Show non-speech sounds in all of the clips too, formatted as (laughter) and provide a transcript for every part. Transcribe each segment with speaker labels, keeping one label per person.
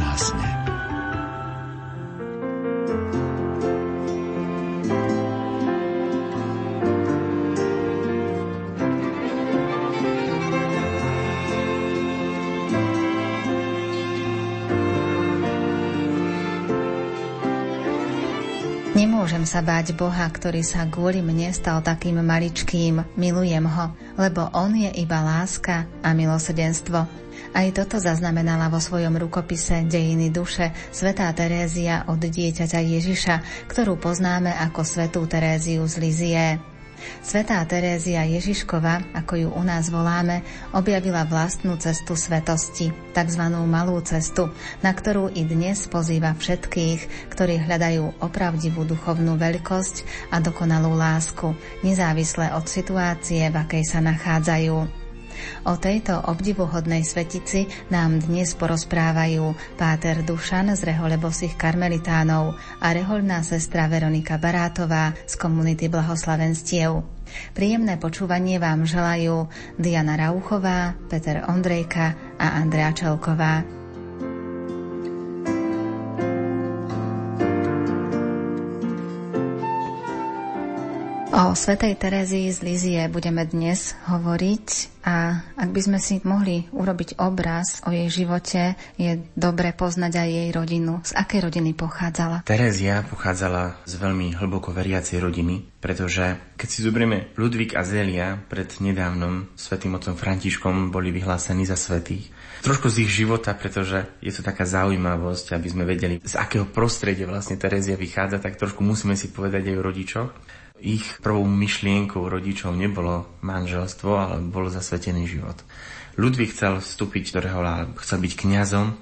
Speaker 1: zásne.
Speaker 2: Nemôžem sa báť Boha, ktorý sa kvôli mne stal takým maličkým. Milujem ho, lebo on je iba láska a milosedenstvo. Aj toto zaznamenala vo svojom rukopise Dejiny duše svätá Terézia od dieťaťa Ježiša, ktorú poznáme ako svetú Teréziu z Lizie. Svetá Terézia Ježiškova, ako ju u nás voláme, objavila vlastnú cestu svetosti, tzv. malú cestu, na ktorú i dnes pozýva všetkých, ktorí hľadajú opravdivú duchovnú veľkosť a dokonalú lásku, nezávisle od situácie, v akej sa nachádzajú. O tejto obdivuhodnej svetici nám dnes porozprávajú páter Dušan z rehole bosých karmelitánov a reholná sestra Veronika Barátová z komunity Blahoslavenstiev. Príjemné počúvanie vám želajú Diana Rauchová, Peter Ondrejka a Andrea Čelková. O svetej Terezii z Lizie budeme dnes hovoriť a ak by sme si mohli urobiť obraz o jej živote, je dobre poznať aj jej rodinu. Z akej rodiny pochádzala?
Speaker 3: Terezia pochádzala z veľmi hlboko veriacej rodiny, pretože keď si zoberieme Ludvík a Zelia pred nedávnom svetým otcom Františkom boli vyhlásení za svetých. Trošku z ich života, pretože je to taká zaujímavosť, aby sme vedeli, z akého prostredia vlastne Terezia vychádza, tak trošku musíme si povedať aj o rodičoch. Ich prvou myšlienkou rodičov nebolo manželstvo, ale bol zasvetený život. Ludvík chcel vstúpiť do rehola, chcel byť kňazom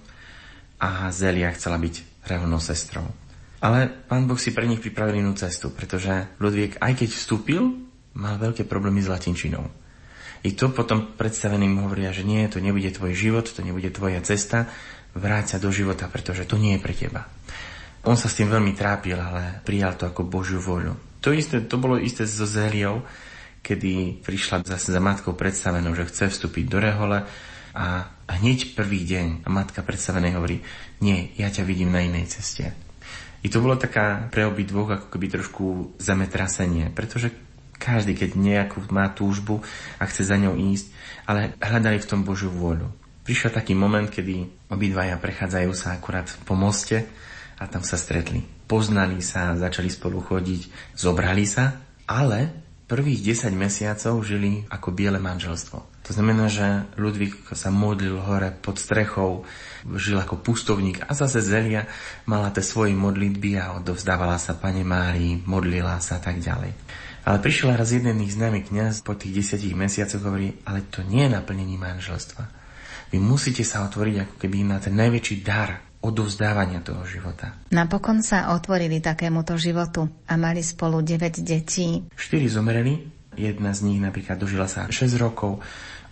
Speaker 3: a Zelia chcela byť reholnou sestrou. Ale pán Boh si pre nich pripravil inú cestu, pretože Ludvík, aj keď vstúpil, mal veľké problémy s latinčinou. I to potom predstaveným hovoria, že nie, to nebude tvoj život, to nebude tvoja cesta, vráť sa do života, pretože to nie je pre teba. On sa s tým veľmi trápil, ale prijal to ako Božiu voľu. To isté, to bolo isté so Zéliou, kedy prišla zase za matkou predstavenou, že chce vstúpiť do rehole a hneď prvý deň matka predstavenej hovorí, nie, ja ťa vidím na inej ceste. I to bolo taká pre obi dvoch ako keby trošku zemetrasenie, pretože každý, keď nejakú má túžbu a chce za ňou ísť, ale hľadali v tom Božiu vôľu. Prišiel taký moment, kedy obidvaja prechádzajú sa akurát po moste a tam sa stretli. Poznali sa, začali spolu chodiť, zobrali sa, ale prvých 10 mesiacov žili ako biele manželstvo. To znamená, že Ludvík sa modlil hore pod strechou, žil ako pustovník a zase Zelia mala tie svoje modlitby a odovzdávala sa Pane Márii, modlila sa a tak ďalej. Ale prišiel raz jeden ich známy kňaz po tých desiatich mesiacoch hovorí, ale to nie je naplnenie manželstva. Vy musíte sa otvoriť ako keby na ten najväčší dar, odovzdávania toho života.
Speaker 2: Napokon sa otvorili takémuto životu a mali spolu 9 detí.
Speaker 3: Štyri zomreli, jedna z nich napríklad dožila sa 6 rokov,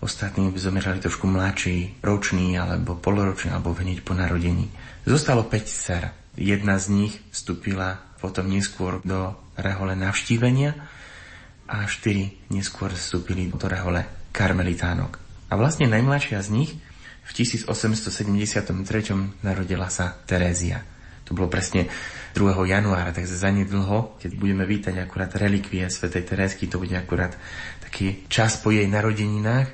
Speaker 3: ostatní zomreli trošku mladší, ročný alebo poloročný alebo hneď po narodení. Zostalo 5 dcer. Jedna z nich vstúpila potom neskôr do rehole navštívenia a štyri neskôr vstúpili do rehole karmelitánok. A vlastne najmladšia z nich v 1873 narodila sa Terézia. To bolo presne 2. januára, takže nedlho, keď budeme vítať akurát relikvie svätej Terézky, to bude akurát taký čas po jej narodeninách,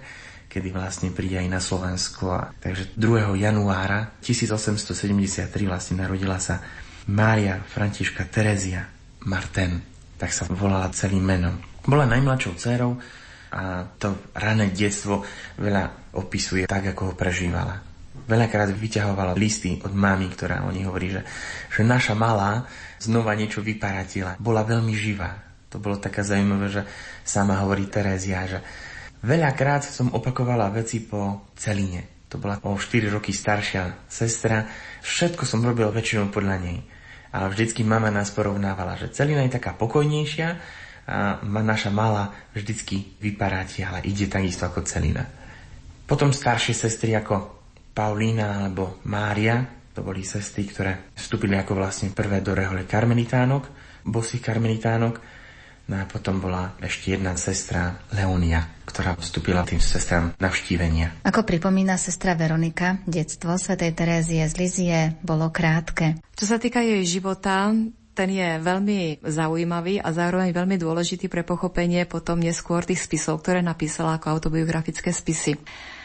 Speaker 3: kedy vlastne príde aj na Slovensko. A, takže 2. januára 1873 vlastne narodila sa Mária Františka Terézia Marten, tak sa volala celým menom. Bola najmladšou dcerou a to rané detstvo veľa opisuje tak, ako ho prežívala. Veľakrát vyťahovala listy od mamy, ktorá o nej hovorí, že, že naša malá znova niečo vyparatila. Bola veľmi živá. To bolo také zaujímavé, že sama hovorí Terézia, že veľakrát som opakovala veci po celine. To bola o 4 roky staršia sestra. Všetko som robil väčšinou podľa nej. Ale vždycky mama nás porovnávala, že celina je taká pokojnejšia a naša malá vždycky vyparáti, ale ide takisto ako celina. Potom staršie sestry ako Paulína alebo Mária, to boli sestry, ktoré vstúpili ako vlastne prvé do rehole karmelitánok, bosých karmelitánok No a potom bola ešte jedna sestra Leonia, ktorá vstúpila tým sestram navštívenia.
Speaker 2: Ako pripomína sestra Veronika, detstvo svätej Terézie z Lizie bolo krátke.
Speaker 1: Čo sa týka jej života, ten je veľmi zaujímavý a zároveň veľmi dôležitý pre pochopenie potom neskôr tých spisov, ktoré napísala ako autobiografické spisy.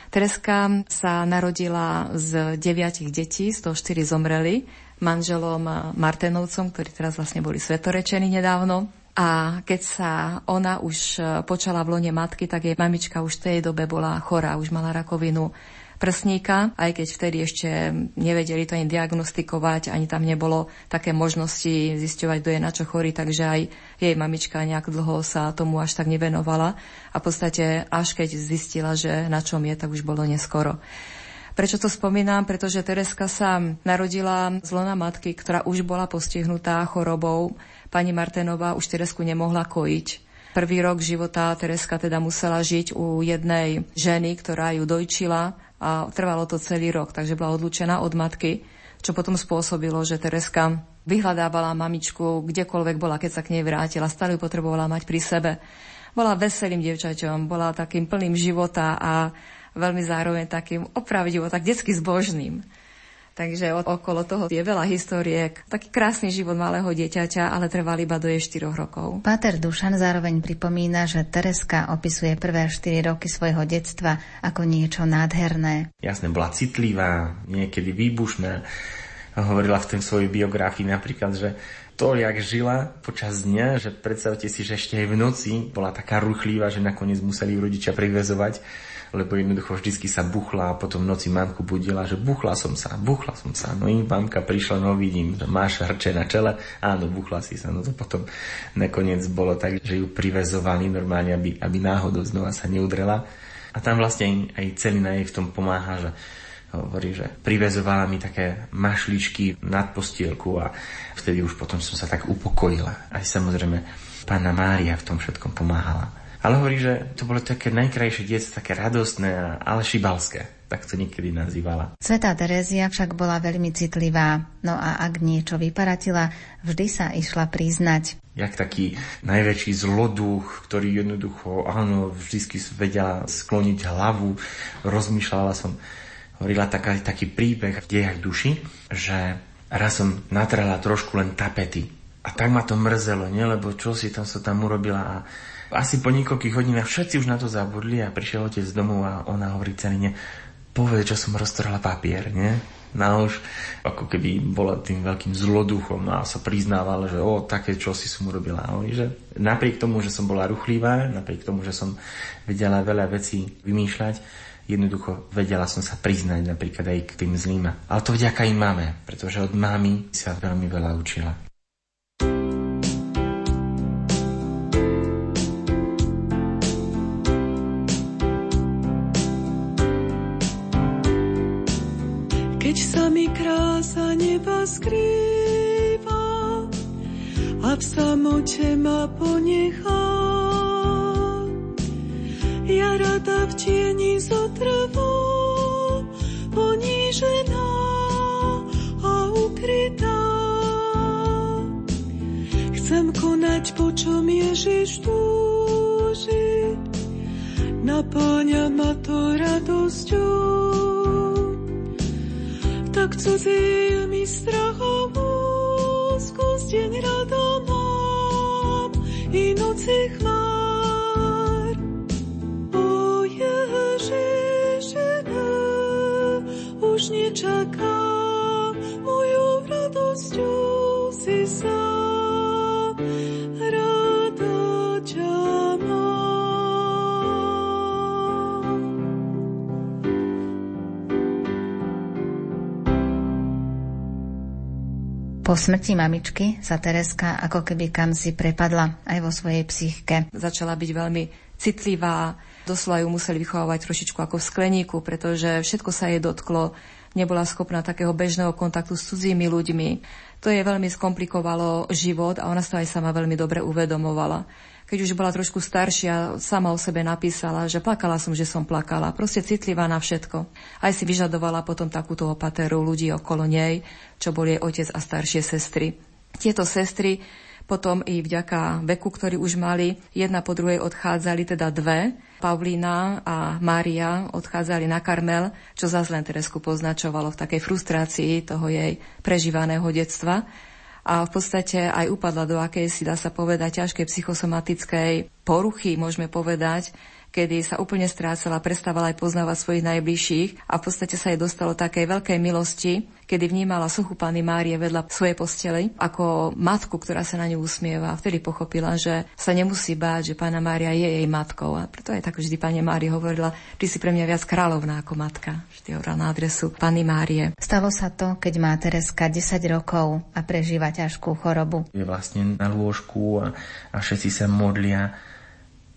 Speaker 1: Tereska sa narodila z deviatich detí, z toho štyri zomreli, manželom Martenovcom, ktorí teraz vlastne boli svetorečení nedávno. A keď sa ona už počala v lone matky, tak jej mamička už v tej dobe bola chorá, už mala rakovinu prsníka, aj keď vtedy ešte nevedeli to ani diagnostikovať, ani tam nebolo také možnosti zisťovať, kto je na čo chorý, takže aj jej mamička nejak dlho sa tomu až tak nevenovala a v podstate až keď zistila, že na čom je, tak už bolo neskoro. Prečo to spomínam? Pretože Tereska sa narodila z lona matky, ktorá už bola postihnutá chorobou. Pani Martenová už Teresku nemohla kojiť. Prvý rok života Tereska teda musela žiť u jednej ženy, ktorá ju dojčila a trvalo to celý rok, takže bola odlučená od matky, čo potom spôsobilo, že Tereska vyhľadávala mamičku kdekoľvek bola, keď sa k nej vrátila, stále ju potrebovala mať pri sebe. Bola veselým dievčaťom, bola takým plným života a veľmi zároveň takým opravdivo, tak detsky zbožným. Takže okolo toho je veľa historiek. Taký krásny život malého dieťaťa, ale trval iba do jej 4 rokov.
Speaker 2: Páter Dušan zároveň pripomína, že Tereska opisuje prvé 4 roky svojho detstva ako niečo nádherné.
Speaker 3: Jasne, bola citlivá, niekedy výbušná. Hovorila v tej svojej biografii napríklad, že to, jak žila počas dňa, že predstavte si, že ešte aj v noci bola taká ruchlivá, že nakoniec museli ju rodičia privezovať lebo jednoducho vždycky sa buchla a potom v noci mamku budila, že buchla som sa, buchla som sa. No im mamka prišla, no vidím, máš hrče na čele, áno, buchla si sa. No to potom nakoniec bolo tak, že ju privezovali normálne, aby, aby náhodou znova sa neudrela. A tam vlastne aj celý na jej v tom pomáha, že hovorí, že privezovala mi také mašličky nad postielku a vtedy už potom som sa tak upokojila. Aj samozrejme pána Mária v tom všetkom pomáhala. Ale hovorí, že to bolo také najkrajšie detstvo, také radostné, ale šibalské. Tak to niekedy nazývala.
Speaker 2: Svetá Terézia však bola veľmi citlivá, no a ak niečo vyparatila, vždy sa išla priznať.
Speaker 3: Jak taký najväčší zloduch, ktorý jednoducho, áno, vždy vedela skloniť hlavu, rozmýšľala som, hovorila taká, taký príbeh v dejach duši, že raz som natrela trošku len tapety. A tak ma to mrzelo, nie? lebo čo si tam sa tam urobila a asi po niekoľkých hodinách všetci už na to zabudli a prišiel otec z domu a ona hovorí cenine, povedz, čo som roztrhla papier, nie? No už ako keby bola tým veľkým zloduchom a sa priznávala, že o, také čo si som urobila. A že napriek tomu, že som bola ruchlivá, napriek tomu, že som vedela veľa vecí vymýšľať, jednoducho vedela som sa priznať napríklad aj k tým zlým. Ale to vďaka im máme, pretože od mámy sa veľmi veľa učila.
Speaker 4: Neba skrýva a v samote ma ponechá. Ja rada v tieni zotrvá, ponížená a ukrytá. Chcem konať, po čom Ježiš túži, naplňa ma to radosťou tak cudzí mi strachom úzkosť rada mám i noci chmár. O Ježiši, už nečakám,
Speaker 2: Po smrti mamičky sa Tereska ako keby kam si prepadla aj vo svojej psychike.
Speaker 1: Začala byť veľmi citlivá, doslova ju museli vychovávať trošičku ako v skleníku, pretože všetko sa jej dotklo, nebola schopná takého bežného kontaktu s cudzími ľuďmi. To je veľmi skomplikovalo život a ona sa aj sama veľmi dobre uvedomovala keď už bola trošku staršia, sama o sebe napísala, že plakala som, že som plakala. Proste citlivá na všetko. Aj si vyžadovala potom takúto opateru ľudí okolo nej, čo boli jej otec a staršie sestry. Tieto sestry Potom i vďaka veku, ktorý už mali, jedna po druhej odchádzali, teda dve. Pavlína a Mária odchádzali na Karmel, čo zase len Teresku poznačovalo v takej frustrácii toho jej prežívaného detstva a v podstate aj upadla do akejsi, dá sa povedať, ťažkej psychosomatickej poruchy, môžeme povedať, kedy sa úplne strácala, prestávala aj poznávať svojich najbližších a v podstate sa jej dostalo takej veľkej milosti, kedy vnímala suchu Pany Márie vedľa svojej postele ako matku, ktorá sa na ňu usmieva. Vtedy pochopila, že sa nemusí báť, že Pána Mária je jej matkou. A preto aj tak vždy Pani Mária hovorila, ty si pre mňa viac kráľovná ako matka. Vždy hovorila na adresu Pany Márie.
Speaker 2: Stalo sa to, keď má Tereska 10 rokov a prežíva ťažkú chorobu.
Speaker 3: Je vlastne na lôžku a, a všetci sa modlia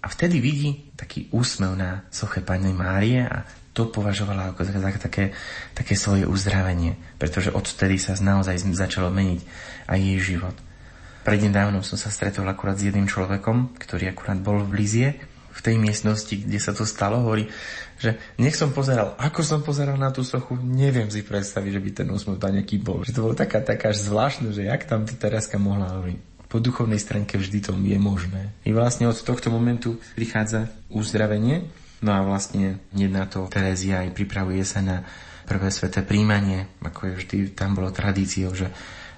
Speaker 3: a vtedy vidí taký úsmev na soche Pani Márie a to považovala ako za, také, také svoje uzdravenie, pretože odtedy sa naozaj začalo meniť aj jej život. Prednedávnom som sa stretol akurát s jedným človekom, ktorý akurát bol v Lizie, v tej miestnosti, kde sa to stalo, hovorí, že nech som pozeral, ako som pozeral na tú sochu, neviem si predstaviť, že by ten úsmev tam nejaký bol. Že to bolo taká, taká až zvláštne, že jak tam Tereska mohla hovoriť po duchovnej stránke vždy to je možné. I vlastne od tohto momentu prichádza uzdravenie, no a vlastne jedna to Terezia aj pripravuje sa na prvé sveté príjmanie, ako je vždy, tam bolo tradíciou, že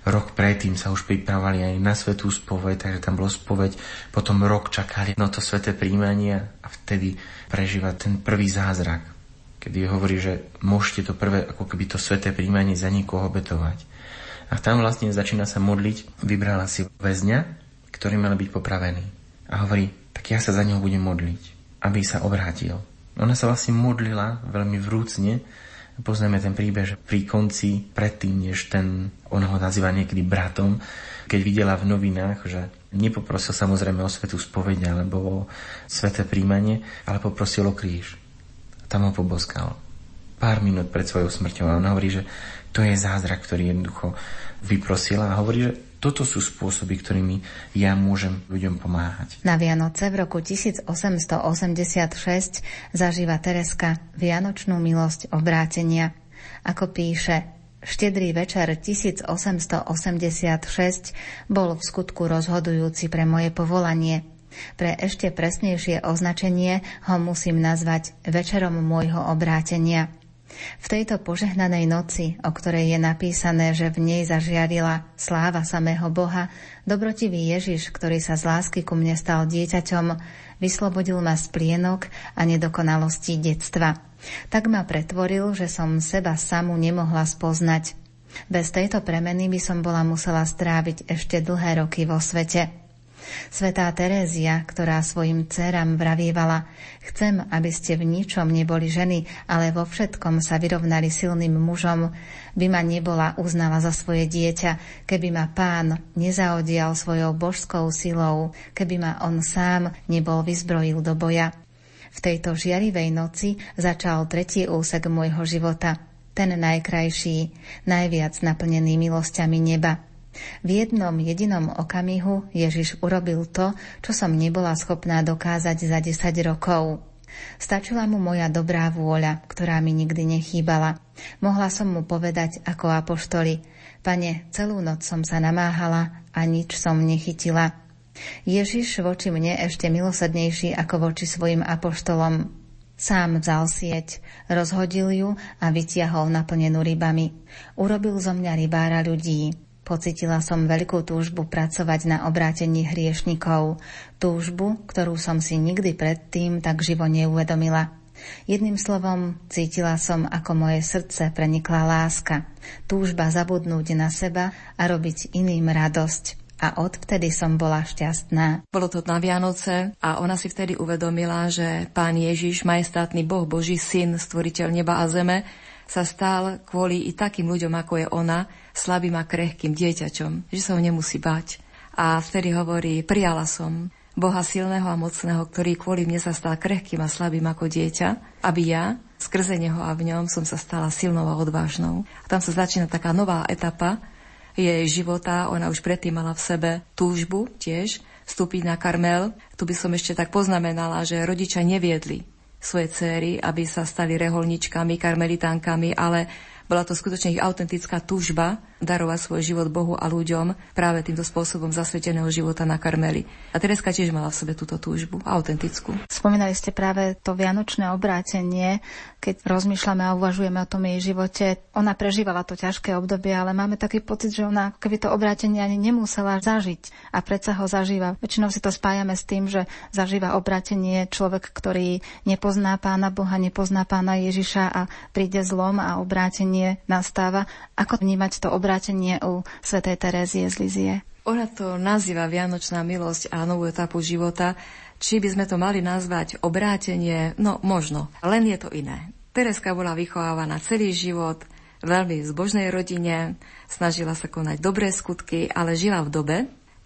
Speaker 3: rok predtým sa už pripravovali aj na svetú spoveď, takže tam bolo spoveď, potom rok čakali na to sveté príjmanie a vtedy prežíva ten prvý zázrak, kedy hovorí, že môžete to prvé, ako keby to sveté príjmanie za nikoho obetovať. A tam vlastne začína sa modliť. Vybrala si väzňa, ktorý mal byť popravený. A hovorí, tak ja sa za neho budem modliť, aby sa obrátil. Ona sa vlastne modlila veľmi vrúcne. Poznáme ten príbeh, že pri konci, predtým, než ten, ona ho nazýva niekedy bratom, keď videla v novinách, že nepoprosil samozrejme o svetú spoveď alebo o sveté príjmanie, ale poprosil o kríž. Tam ho poboskal. Pár minút pred svojou smrťou. A ona hovorí, že to je zázrak, ktorý jednoducho vyprosila a hovorí, že toto sú spôsoby, ktorými ja môžem ľuďom pomáhať.
Speaker 2: Na Vianoce v roku 1886 zažíva Tereska Vianočnú milosť obrátenia. Ako píše, štedrý večer 1886 bol v skutku rozhodujúci pre moje povolanie. Pre ešte presnejšie označenie ho musím nazvať večerom môjho obrátenia – v tejto požehnanej noci, o ktorej je napísané, že v nej zažiarila sláva samého Boha, dobrotivý Ježiš, ktorý sa z lásky ku mne stal dieťaťom, vyslobodil ma z plienok a nedokonalostí detstva. Tak ma pretvoril, že som seba samu nemohla spoznať. Bez tejto premeny by som bola musela stráviť ešte dlhé roky vo svete. Svetá Terézia, ktorá svojim dcerám vravívala, chcem, aby ste v ničom neboli ženy, ale vo všetkom sa vyrovnali silným mužom, by ma nebola uznala za svoje dieťa, keby ma pán nezaodial svojou božskou silou, keby ma on sám nebol vyzbrojil do boja. V tejto žiarivej noci začal tretí úsek môjho života, ten najkrajší, najviac naplnený milosťami neba – v jednom jedinom okamihu Ježiš urobil to, čo som nebola schopná dokázať za 10 rokov. Stačila mu moja dobrá vôľa, ktorá mi nikdy nechýbala. Mohla som mu povedať ako apoštoli, pane, celú noc som sa namáhala a nič som nechytila. Ježiš voči mne ešte milosadnejší ako voči svojim apoštolom. Sám vzal sieť, rozhodil ju a vytiahol naplnenú rybami. Urobil zo mňa rybára ľudí. Pocitila som veľkú túžbu pracovať na obrátení hriešnikov, túžbu, ktorú som si nikdy predtým tak živo neuvedomila. Jedným slovom, cítila som, ako moje srdce prenikla láska, túžba zabudnúť na seba a robiť iným radosť. A odvtedy som bola šťastná.
Speaker 1: Bolo to na Vianoce a ona si vtedy uvedomila, že pán Ježiš, majestátny Boh, Boží syn, stvoriteľ neba a zeme, sa stal kvôli i takým ľuďom, ako je ona, slabým a krehkým dieťaťom, že sa ho nemusí bať. A vtedy hovorí, prijala som Boha silného a mocného, ktorý kvôli mne sa stal krehkým a slabým ako dieťa, aby ja, skrze neho a v ňom, som sa stala silnou a odvážnou. A tam sa začína taká nová etapa jej života. Ona už predtým mala v sebe túžbu tiež vstúpiť na Karmel. Tu by som ešte tak poznamenala, že rodičia neviedli svoje céry, aby sa stali reholničkami, karmelitánkami, ale bola to skutočne ich autentická túžba darovať svoj život Bohu a ľuďom práve týmto spôsobom zasveteného života na Karmeli. A Tereska tiež mala v sebe túto túžbu, autentickú.
Speaker 2: Spomínali ste práve to vianočné obrátenie, keď rozmýšľame a uvažujeme o tom jej živote. Ona prežívala to ťažké obdobie, ale máme taký pocit, že ona keby to obrátenie ani nemusela zažiť a predsa ho zažíva. Väčšinou si to spájame s tým, že zažíva obrátenie človek, ktorý nepozná pána Boha, nepozná pána Ježiša a príde zlom a obrátenie nastáva. Ako vnímať to obrátenie u svätej Terézie z Lizie?
Speaker 1: Ona to nazýva Vianočná milosť a novú etapu života. Či by sme to mali nazvať obrátenie? No možno, len je to iné. Tereska bola vychovávaná celý život, veľmi v zbožnej rodine, snažila sa konať dobré skutky, ale žila v dobe,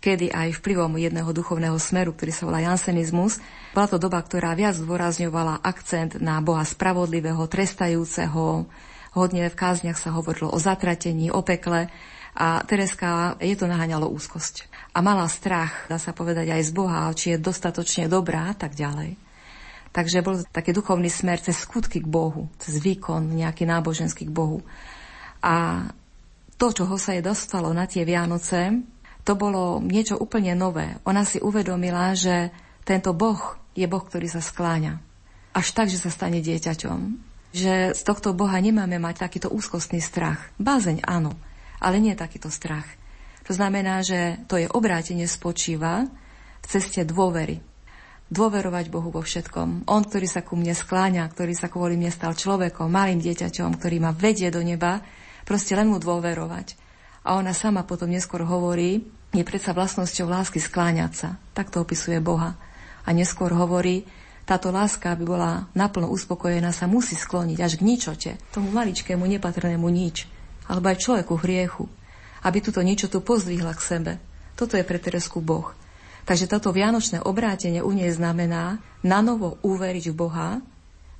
Speaker 1: kedy aj vplyvom jedného duchovného smeru, ktorý sa volá jansenizmus, bola to doba, ktorá viac zdôrazňovala akcent na Boha spravodlivého, trestajúceho, hodne v kázniach sa hovorilo o zatratení, o pekle, a Tereska je to naháňalo úzkosť. A mala strach, dá sa povedať, aj z Boha, či je dostatočne dobrá, tak ďalej. Takže bol taký duchovný smer cez skutky k Bohu, cez výkon nejaký náboženský k Bohu. A to, čo sa jej dostalo na tie Vianoce, to bolo niečo úplne nové. Ona si uvedomila, že tento Boh je Boh, ktorý sa skláňa. Až tak, že sa stane dieťaťom. Že z tohto Boha nemáme mať takýto úzkostný strach. Bázeň áno, ale nie takýto strach. To znamená, že to je obrátenie spočíva v ceste dôvery. Dôverovať Bohu vo všetkom. On, ktorý sa ku mne skláňa, ktorý sa kvôli mne stal človekom, malým dieťaťom, ktorý ma vedie do neba, proste len mu dôverovať. A ona sama potom neskôr hovorí, je predsa vlastnosťou lásky skláňať sa. Tak to opisuje Boha. A neskôr hovorí, táto láska, aby bola naplno uspokojená, sa musí skloniť až k ničote, tomu maličkému nepatrnému nič alebo aj človeku hriechu, aby túto niečo tu pozdvihla k sebe. Toto je pre Teresku Boh. Takže toto vianočné obrátenie u nej znamená na novo uveriť v Boha,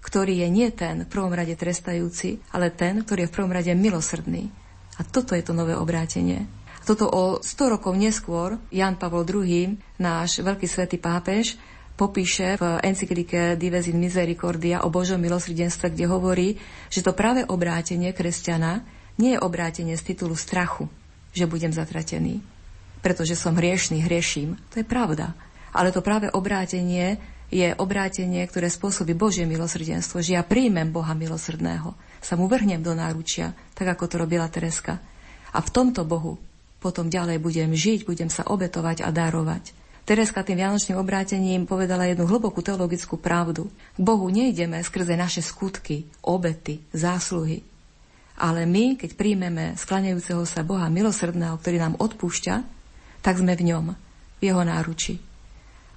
Speaker 1: ktorý je nie ten v prvom rade trestajúci, ale ten, ktorý je v prvom rade milosrdný. A toto je to nové obrátenie. Toto o 100 rokov neskôr Jan Pavol II, náš veľký svätý pápež, popíše v encyklike Dives in Misericordia o Božom milosrdenstve, kde hovorí, že to práve obrátenie kresťana nie je obrátenie z titulu strachu, že budem zatratený, pretože som hriešný, hrieším. To je pravda. Ale to práve obrátenie je obrátenie, ktoré spôsobí Božie milosrdenstvo, že ja príjmem Boha milosrdného, sa mu vrhnem do náručia, tak ako to robila Tereska. A v tomto Bohu potom ďalej budem žiť, budem sa obetovať a darovať. Tereska tým vianočným obrátením povedala jednu hlbokú teologickú pravdu. K Bohu nejdeme skrze naše skutky, obety, zásluhy, ale my, keď príjmeme sklanejúceho sa Boha milosrdného, ktorý nám odpúšťa, tak sme v ňom, v jeho náruči.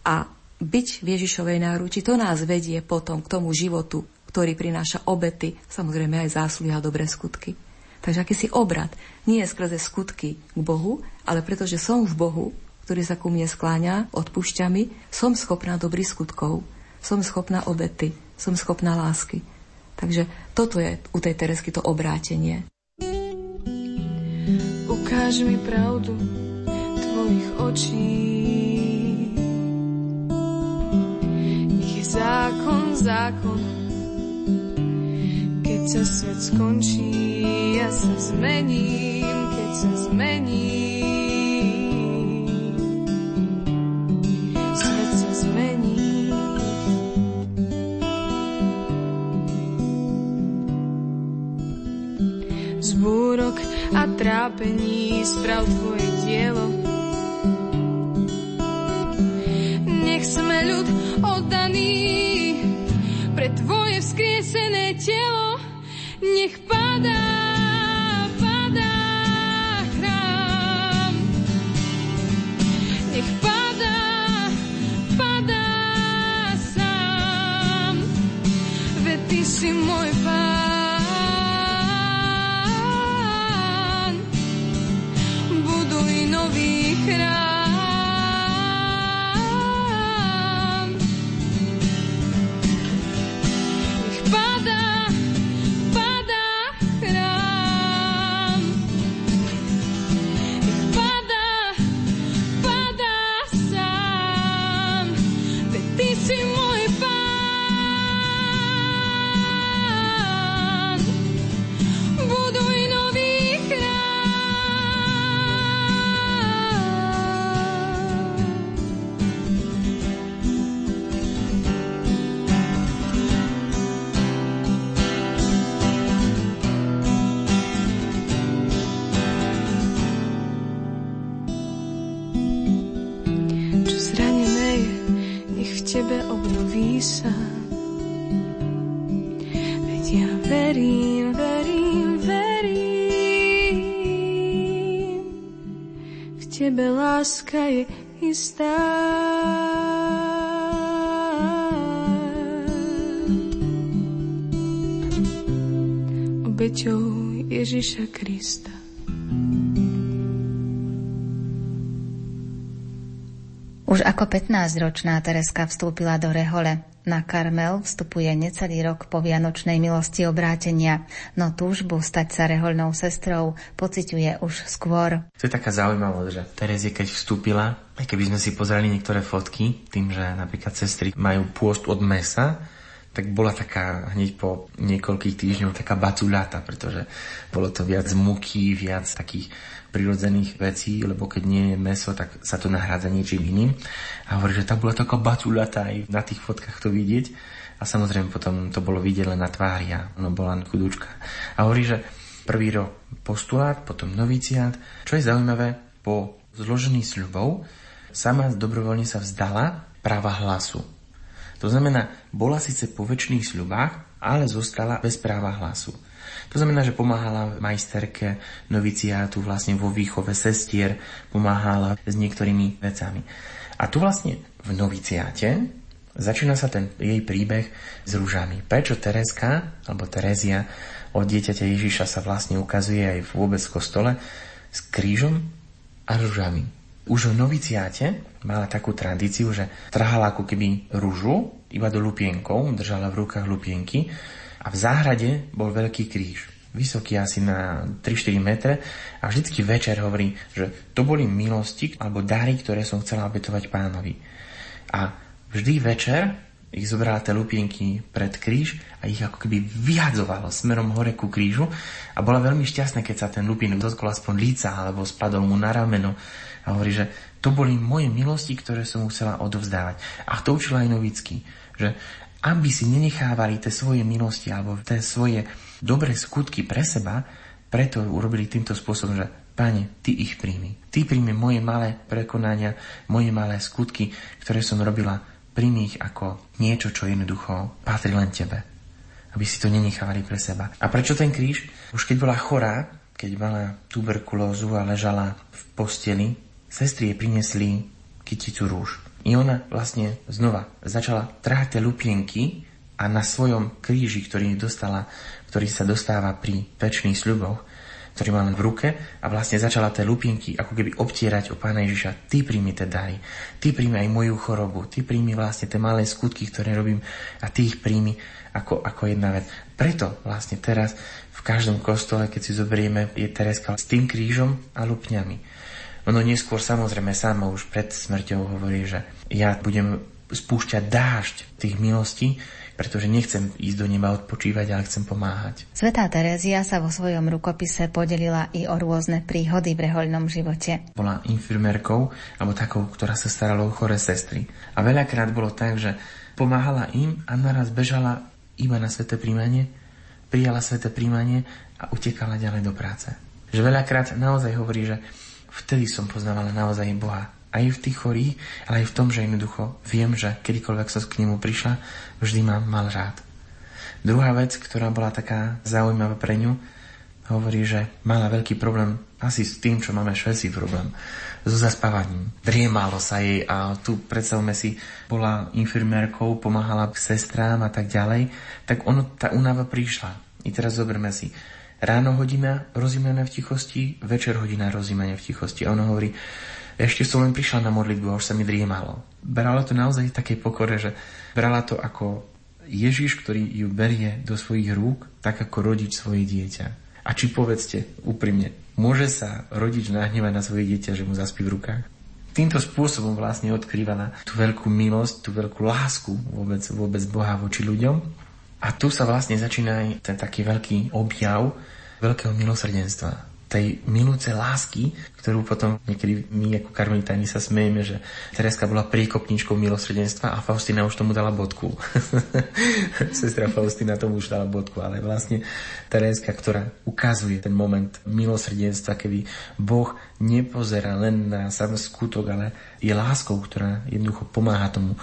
Speaker 1: A byť v Ježišovej náruči, to nás vedie potom k tomu životu, ktorý prináša obety, samozrejme aj zásluhy a dobré skutky. Takže akýsi obrad nie je skrze skutky k Bohu, ale pretože som v Bohu, ktorý sa ku mne skláňa, odpúšťa mi, som schopná dobrých skutkov, som schopná obety, som schopná lásky. Takže toto je u tej Teresky to obrátenie.
Speaker 5: Ukáž mi pravdu tvojich očí. Nech zákon, zákon. Keď sa svet skončí, ja sa zmením, keď sa zmením. Búrok a trápení sprav tvoje dielo. Nech sme ľud oddaný pre tvoje vzkriesené telo, nech padá, si môj Ježiša Krista.
Speaker 2: Už ako 15-ročná Tereska vstúpila do Rehole. Na Karmel vstupuje necelý rok po Vianočnej milosti obrátenia, no túžbu stať sa reholnou sestrou pociťuje už skôr.
Speaker 3: To je taká zaujímavosť, že Terezie, keď vstúpila, aj keby sme si pozreli niektoré fotky, tým, že napríklad sestry majú pôst od mesa, tak bola taká hneď po niekoľkých týždňoch taká bacuľata, pretože bolo to viac muky, viac takých prirodzených vecí, lebo keď nie je meso, tak sa to nahrádza niečím iným. A hovorí, že tá bola taká baculata aj na tých fotkách to vidieť. A samozrejme potom to bolo vidieť len na tvári a ono bola len chudúčka. A hovorí, že prvý rok postulát, potom noviciát. Čo je zaujímavé, po zložení sľubov sama dobrovoľne sa vzdala práva hlasu. To znamená, bola síce po väčšných sľubách, ale zostala bez práva hlasu. To znamená, že pomáhala majsterke noviciátu vlastne vo výchove sestier, pomáhala s niektorými vecami. A tu vlastne v noviciáte začína sa ten jej príbeh s rúžami. Prečo Tereska, alebo Terezia od dieťaťa Ježiša sa vlastne ukazuje aj vôbec v kostole s krížom a rúžami. Už v noviciáte mala takú tradíciu, že trhala ako keby rúžu iba do lupienkov, držala v rukách lupienky a v záhrade bol veľký kríž, vysoký asi na 3-4 metre a vždycky večer hovorí, že to boli milosti alebo dary, ktoré som chcela obetovať pánovi. A vždy večer ich zobrala tie lupienky pred kríž a ich ako keby vyhadzovalo smerom hore ku krížu a bola veľmi šťastná, keď sa ten lupienok dotkol aspoň líca alebo spadol mu na rameno a hovorí, že to boli moje milosti, ktoré som mu chcela odovzdávať. A to učila aj Novický, že aby si nenechávali tie svoje milosti alebo tie svoje dobré skutky pre seba, preto urobili týmto spôsobom, že Pane, Ty ich príjmi. Ty príjmi moje malé prekonania, moje malé skutky, ktoré som robila, príjmi ich ako niečo, čo jednoducho patrí len Tebe. Aby si to nenechávali pre seba. A prečo ten kríž? Už keď bola chorá, keď mala tuberkulózu a ležala v posteli, sestry jej prinesli kyticu rúž. I ona vlastne znova začala trhať tie lupienky a na svojom kríži, ktorý dostala, ktorý sa dostáva pri pečných sľuboch, ktorý mala v ruke a vlastne začala tie lupienky ako keby obtierať o Pána Ježiša. Ty príjmi tie dary, ty príjmi aj moju chorobu, ty príjmi vlastne tie malé skutky, ktoré robím a ty ich príjmi ako, ako jedna vec. Preto vlastne teraz v každom kostole, keď si zoberieme, je Tereska s tým krížom a lupňami. Ono neskôr samozrejme sama už pred smrťou hovorí, že ja budem spúšťať dážď tých milostí, pretože nechcem ísť do neba odpočívať, ale chcem pomáhať.
Speaker 2: Svetá Terézia sa vo svojom rukopise podelila i o rôzne príhody v rehoľnom živote.
Speaker 3: Bola infirmérkou, alebo takou, ktorá sa starala o chore sestry. A veľakrát bolo tak, že pomáhala im a naraz bežala iba na sveté príjmanie, prijala sveté príjmanie a utekala ďalej do práce. Že veľakrát naozaj hovorí, že vtedy som poznávala naozaj Boha. Aj v tých chorých, ale aj v tom, že jednoducho viem, že kedykoľvek som k nemu prišla, vždy mám mal rád. Druhá vec, ktorá bola taká zaujímavá pre ňu, hovorí, že mala veľký problém asi s tým, čo máme všetci problém, so zaspávaním. Driemalo sa jej a tu predstavme si, bola infirmérkou, pomáhala k sestrám a tak ďalej, tak ono, tá únava prišla. I teraz zoberme si, Ráno hodina rozímania v tichosti, večer hodina rozímania v tichosti. A ona hovorí, ešte som len prišla na modlitbu a už sa mi driemalo. Brala to naozaj v takej pokore, že brala to ako Ježiš, ktorý ju berie do svojich rúk, tak ako rodič svoje dieťa. A či povedzte úprimne, môže sa rodič nahnevať na svoje dieťa, že mu zaspí v rukách? Týmto spôsobom vlastne odkrývala tú veľkú milosť, tú veľkú lásku vôbec, vôbec Boha voči ľuďom a tu sa vlastne začína aj ten taký veľký objav veľkého milosrdenstva tej milúce lásky, ktorú potom niekedy my ako karmelitáni sa smejeme, že Tereska bola príkopničkou milosrdenstva a Faustina už tomu dala bodku. (laughs) Sestra Faustina tomu už dala bodku, ale vlastne Tereska, ktorá ukazuje ten moment milosrdenstva, kedy Boh nepozerá len na sám skutok, ale je láskou, ktorá jednoducho pomáha tomu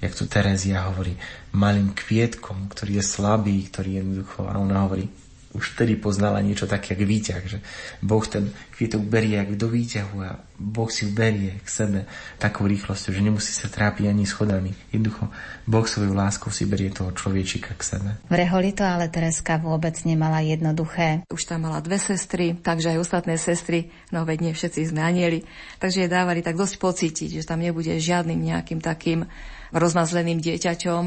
Speaker 3: jak tu Terezia hovorí, malým kvietkom, ktorý je slabý, ktorý je jednoducho, a ona hovorí, už vtedy poznala niečo také, jak výťah, že Boh ten kvietok berie jak do výťahu a Boh si berie k sebe takou rýchlosťou, že nemusí sa trápiť ani schodami. Jednoducho, Boh svojou láskou si berie toho človečika k sebe.
Speaker 2: V Reholi to ale Tereska vôbec nemala jednoduché.
Speaker 1: Už tam mala dve sestry, takže aj ostatné sestry, no veď nie všetci sme anieli, takže je dávali tak dosť pocítiť, že tam nebude žiadnym nejakým takým rozmazleným dieťaťom,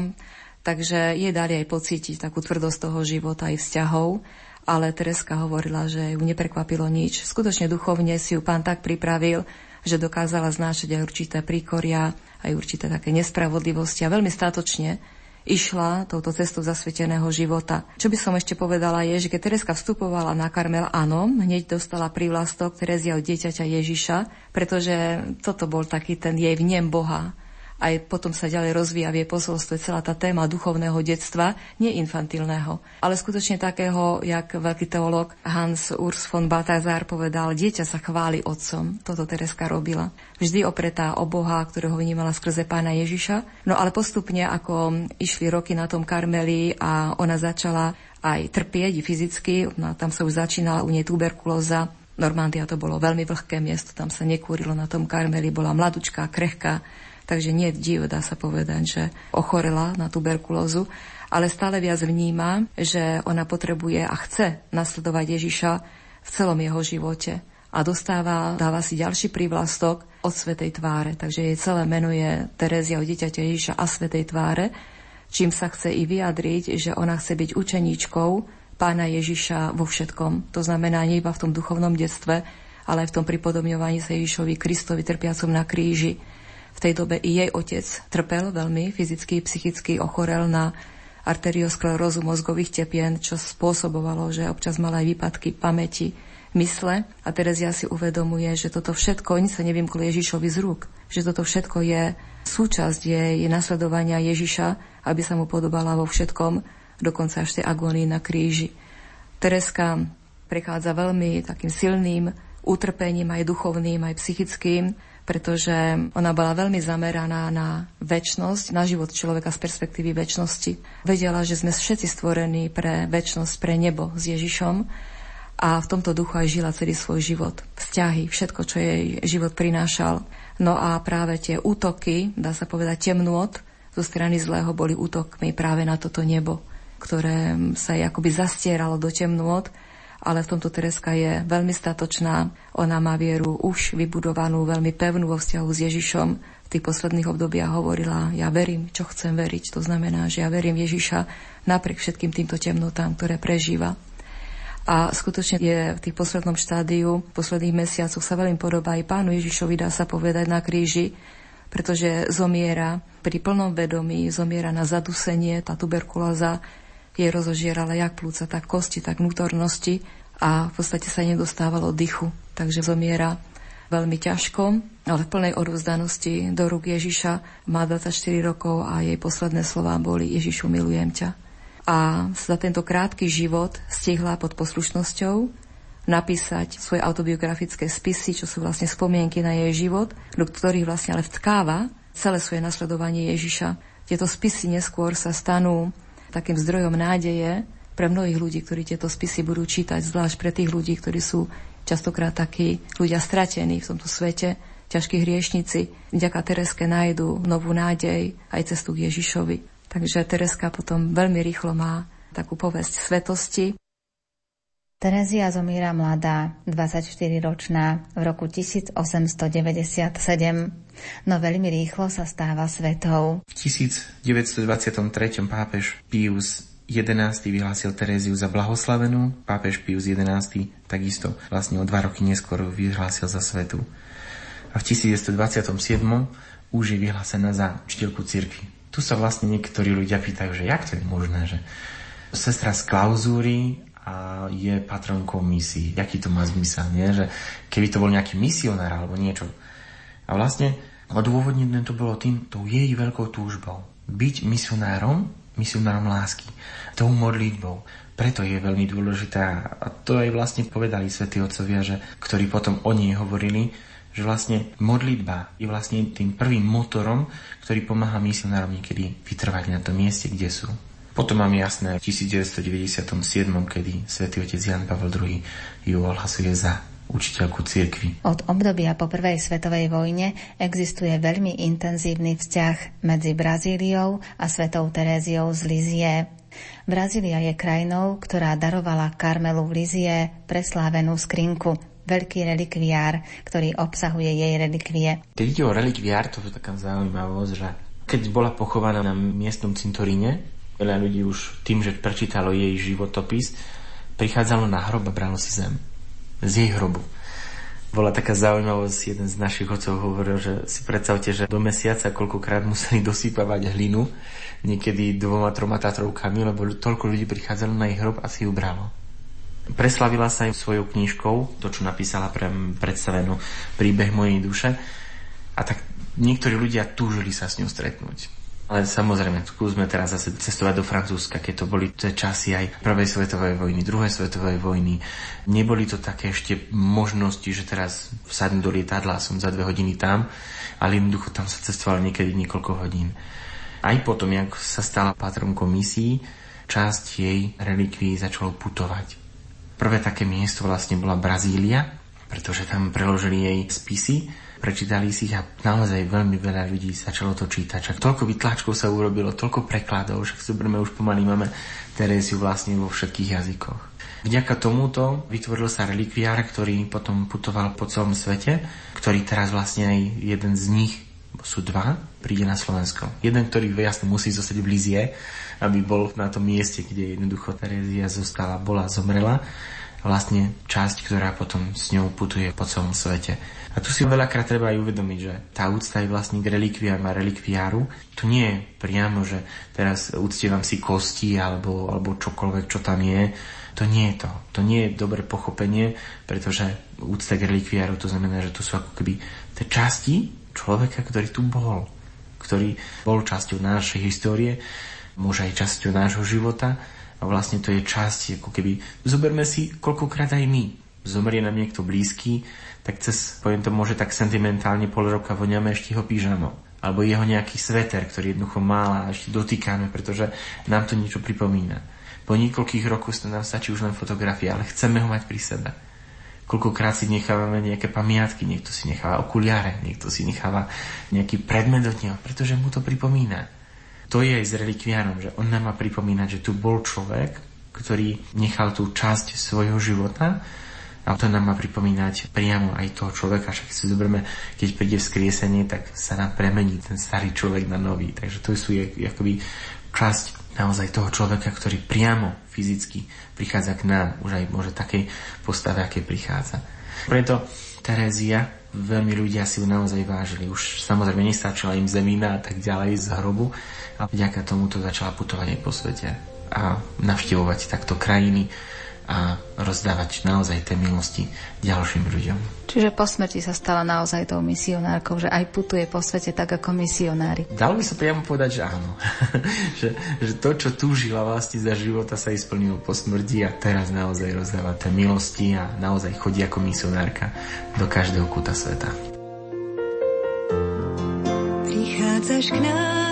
Speaker 1: Takže jej dali aj pocítiť takú tvrdosť toho života aj vzťahov, ale Tereska hovorila, že ju neprekvapilo nič. Skutočne duchovne si ju pán tak pripravil, že dokázala znášať aj určité príkoria, aj určité také nespravodlivosti a veľmi statočne išla touto cestou zasveteného života. Čo by som ešte povedala je, že keď Tereska vstupovala na Karmel, áno, hneď dostala prívlastok Terezia od dieťaťa Ježiša, pretože toto bol taký ten jej vnem Boha, aj potom sa ďalej rozvíja v jej posolstve celá tá téma duchovného detstva, nie infantilného, ale skutočne takého, jak veľký teológ Hans Urs von Balthasar povedal, dieťa sa chváli otcom. Toto Tereska robila. Vždy opretá o Boha, ktorého vnímala skrze pána Ježiša. No ale postupne, ako išli roky na tom Karmeli a ona začala aj trpieť fyzicky, no, tam sa už začínala u nej tuberkulóza, Normandia to bolo veľmi vlhké miesto, tam sa nekúrilo na tom Karmeli, bola mladučká, krehká, takže nie div, dá sa povedať, že ochorela na tuberkulózu, ale stále viac vníma, že ona potrebuje a chce nasledovať Ježiša v celom jeho živote a dostáva, dáva si ďalší prívlastok od Svetej tváre. Takže jej celé meno je Terezia od dieťaťa Ježiša a Svetej tváre, čím sa chce i vyjadriť, že ona chce byť učeníčkou pána Ježiša vo všetkom. To znamená nie iba v tom duchovnom detstve, ale aj v tom pripodobňovaní sa Ježišovi Kristovi trpiacom na kríži v tej dobe i jej otec trpel veľmi fyzicky, psychicky, ochorel na arteriosklerózu mozgových tepien, čo spôsobovalo, že občas mal aj výpadky pamäti, mysle a Terezia si uvedomuje, že toto všetko, nič sa nevymklo Ježišovi z rúk, že toto všetko je súčasť jej nasledovania Ježiša, aby sa mu podobala vo všetkom, dokonca až tej agónii na kríži. Tereska prechádza veľmi takým silným utrpením, aj duchovným, aj psychickým, pretože ona bola veľmi zameraná na väčnosť, na život človeka z perspektívy väčšnosti. Vedela, že sme všetci stvorení pre väčnosť, pre nebo s Ježišom a v tomto duchu aj žila celý svoj život. Vzťahy, všetko, čo jej život prinášal. No a práve tie útoky, dá sa povedať temnôt, zo strany zlého boli útokmi práve na toto nebo, ktoré sa jej akoby zastieralo do temnôt ale v tomto Tereska je veľmi statočná. Ona má vieru už vybudovanú, veľmi pevnú vo vzťahu s Ježišom. V tých posledných obdobiach hovorila, ja verím, čo chcem veriť. To znamená, že ja verím Ježiša napriek všetkým týmto temnotám, ktoré prežíva. A skutočne je v tých poslednom štádiu, v posledných mesiacoch sa veľmi podobá aj pánu Ježišovi, dá sa povedať, na kríži, pretože zomiera pri plnom vedomí, zomiera na zadusenie, tá tuberkulóza jej rozožierala jak plúca, tak kosti, tak vnútornosti a v podstate sa nedostávalo dychu. Takže zomiera veľmi ťažko, ale v plnej odovzdanosti do rúk Ježiša. Má 24 rokov a jej posledné slová boli Ježišu, milujem ťa. A za tento krátky život stihla pod poslušnosťou napísať svoje autobiografické spisy, čo sú vlastne spomienky na jej život, do ktorých vlastne ale vtkáva celé svoje nasledovanie Ježiša. Tieto spisy neskôr sa stanú takým zdrojom nádeje pre mnohých ľudí, ktorí tieto spisy budú čítať, zvlášť pre tých ľudí, ktorí sú častokrát takí ľudia stratení v tomto svete, ťažkí hriešnici. Vďaka Tereske nájdu novú nádej aj cestu k Ježišovi. Takže Tereska potom veľmi rýchlo má takú povesť svetosti.
Speaker 2: Terezia zomiera mladá, 24-ročná, v roku 1897. No veľmi rýchlo sa stáva svetou.
Speaker 3: V 1923. pápež Pius 11. vyhlásil Teréziu za blahoslavenú, pápež Pius 11. takisto vlastne o dva roky neskôr vyhlásil za svetu. A v 1927. už je vyhlásená za učiteľku cirkvi. Tu sa vlastne niektorí ľudia pýtajú, že jak to je možné, že sestra z klauzúry a je patronkou misií. Jaký to má zmysel, nie? Že keby to bol nejaký misionár alebo niečo, a vlastne odôvodnené to bolo tým, tou jej veľkou túžbou. Byť misionárom, misionárom lásky, tou modlitbou. Preto je veľmi dôležitá, a to aj vlastne povedali svätí otcovia, že, ktorí potom o nej hovorili, že vlastne modlitba je vlastne tým prvým motorom, ktorý pomáha misionárom niekedy vytrvať na tom mieste, kde sú. Potom mám jasné v 1997, kedy svätý otec Jan Pavel II ju ohlasuje za učiteľku cirkvi.
Speaker 2: Od obdobia po prvej svetovej vojne existuje veľmi intenzívny vzťah medzi Brazíliou a svetou Teréziou z Lizie. Brazília je krajinou, ktorá darovala Karmelu v Lizie preslávenú skrinku, veľký relikviár, ktorý obsahuje jej relikvie.
Speaker 3: Keď ide o relikviár, to je taká zaujímavosť, že keď bola pochovaná na miestnom cintoríne, veľa ľudí už tým, že prečítalo jej životopis, prichádzalo na hrob a bralo si zem. Z jej hrobu. Bola taká zaujímavosť, jeden z našich otcov hovoril, že si predstavte, že do mesiaca koľkokrát museli (laughs) dosypavať hlinu, niekedy dvoma, troma tatrovkami, lebo toľko ľudí prichádzalo na jej hrob a si ju bralo. Preslavila sa aj svojou knižkou, to čo napísala pre predstavenú príbeh mojej duše. A tak niektorí ľudia túžili sa s ňou stretnúť. Ale samozrejme, skúsme teraz zase cestovať do Francúzska, keď to boli tie časy aj prvej svetovej vojny, druhej svetovej vojny. Neboli to také ešte možnosti, že teraz vsadnú do lietadla a som za dve hodiny tam, ale jednoducho tam sa cestovalo niekedy niekoľko hodín. Aj potom, jak sa stala patrom komisii, časť jej relikví začalo putovať Prvé také miesto vlastne bola Brazília, pretože tam preložili jej spisy, prečítali si ich a naozaj veľmi veľa ľudí začalo to čítať. Čak toľko vytlačkov sa urobilo, toľko prekladov, však zoberme už pomaly máme Teréziu vlastne vo všetkých jazykoch. Vďaka tomuto vytvoril sa relikviár, ktorý potom putoval po celom svete, ktorý teraz vlastne aj jeden z nich, sú dva, príde na Slovensko. Jeden, ktorý jasne musí zostať v Lizie, aby bol na tom mieste, kde jednoducho Terézia zostala, bola, zomrela. Vlastne časť, ktorá potom s ňou putuje po celom svete. A tu si veľakrát treba aj uvedomiť, že tá úcta je vlastne k relikviám a relikviáru. To nie je priamo, že teraz uctievam si kosti alebo, alebo čokoľvek, čo tam je. To nie je to. To nie je dobré pochopenie, pretože úcta k relikviáru to znamená, že to sú ako keby tie časti človeka, ktorý tu bol, ktorý bol časťou našej histórie môže aj časťou nášho života a vlastne to je časť, ako keby, zoberme si koľkokrát aj my, zomrie nám niekto blízky, tak cez, poviem to, môže tak sentimentálne pol roka voňame ešte ho pížamo. Alebo jeho nejaký sveter, ktorý jednoducho má a ešte dotýkame, pretože nám to niečo pripomína. Po niekoľkých rokoch to nám stačí už len fotografia, ale chceme ho mať pri sebe. Koľkokrát si nechávame nejaké pamiatky, niekto si necháva okuliare, niekto si necháva nejaký predmet od neho, pretože mu to pripomína to je aj s relikviánom, že on nám má pripomínať, že tu bol človek, ktorý nechal tú časť svojho života a to nám má pripomínať priamo aj toho človeka, však si zoberme, keď príde vzkriesenie, tak sa nám premení ten starý človek na nový. Takže to sú akoby časť naozaj toho človeka, ktorý priamo fyzicky prichádza k nám, už aj môže takej postave, aké prichádza. Preto Terézia, veľmi ľudia si ju naozaj vážili. Už samozrejme nestačila im zemina a tak ďalej z hrobu, a vďaka tomu to začala putovať aj po svete a navštevovať takto krajiny a rozdávať naozaj tie milosti ďalším ľuďom.
Speaker 2: Čiže po smrti sa stala naozaj tou misionárkou, že aj putuje po svete tak ako misionári.
Speaker 3: Dalo by sa priamo povedať, že áno. (laughs) že, že to, čo túžila vlastne za života, sa jej splnilo po smrti a teraz naozaj rozdáva tie milosti a naozaj chodí ako misionárka do každého kúta sveta. Prichádzaš k nám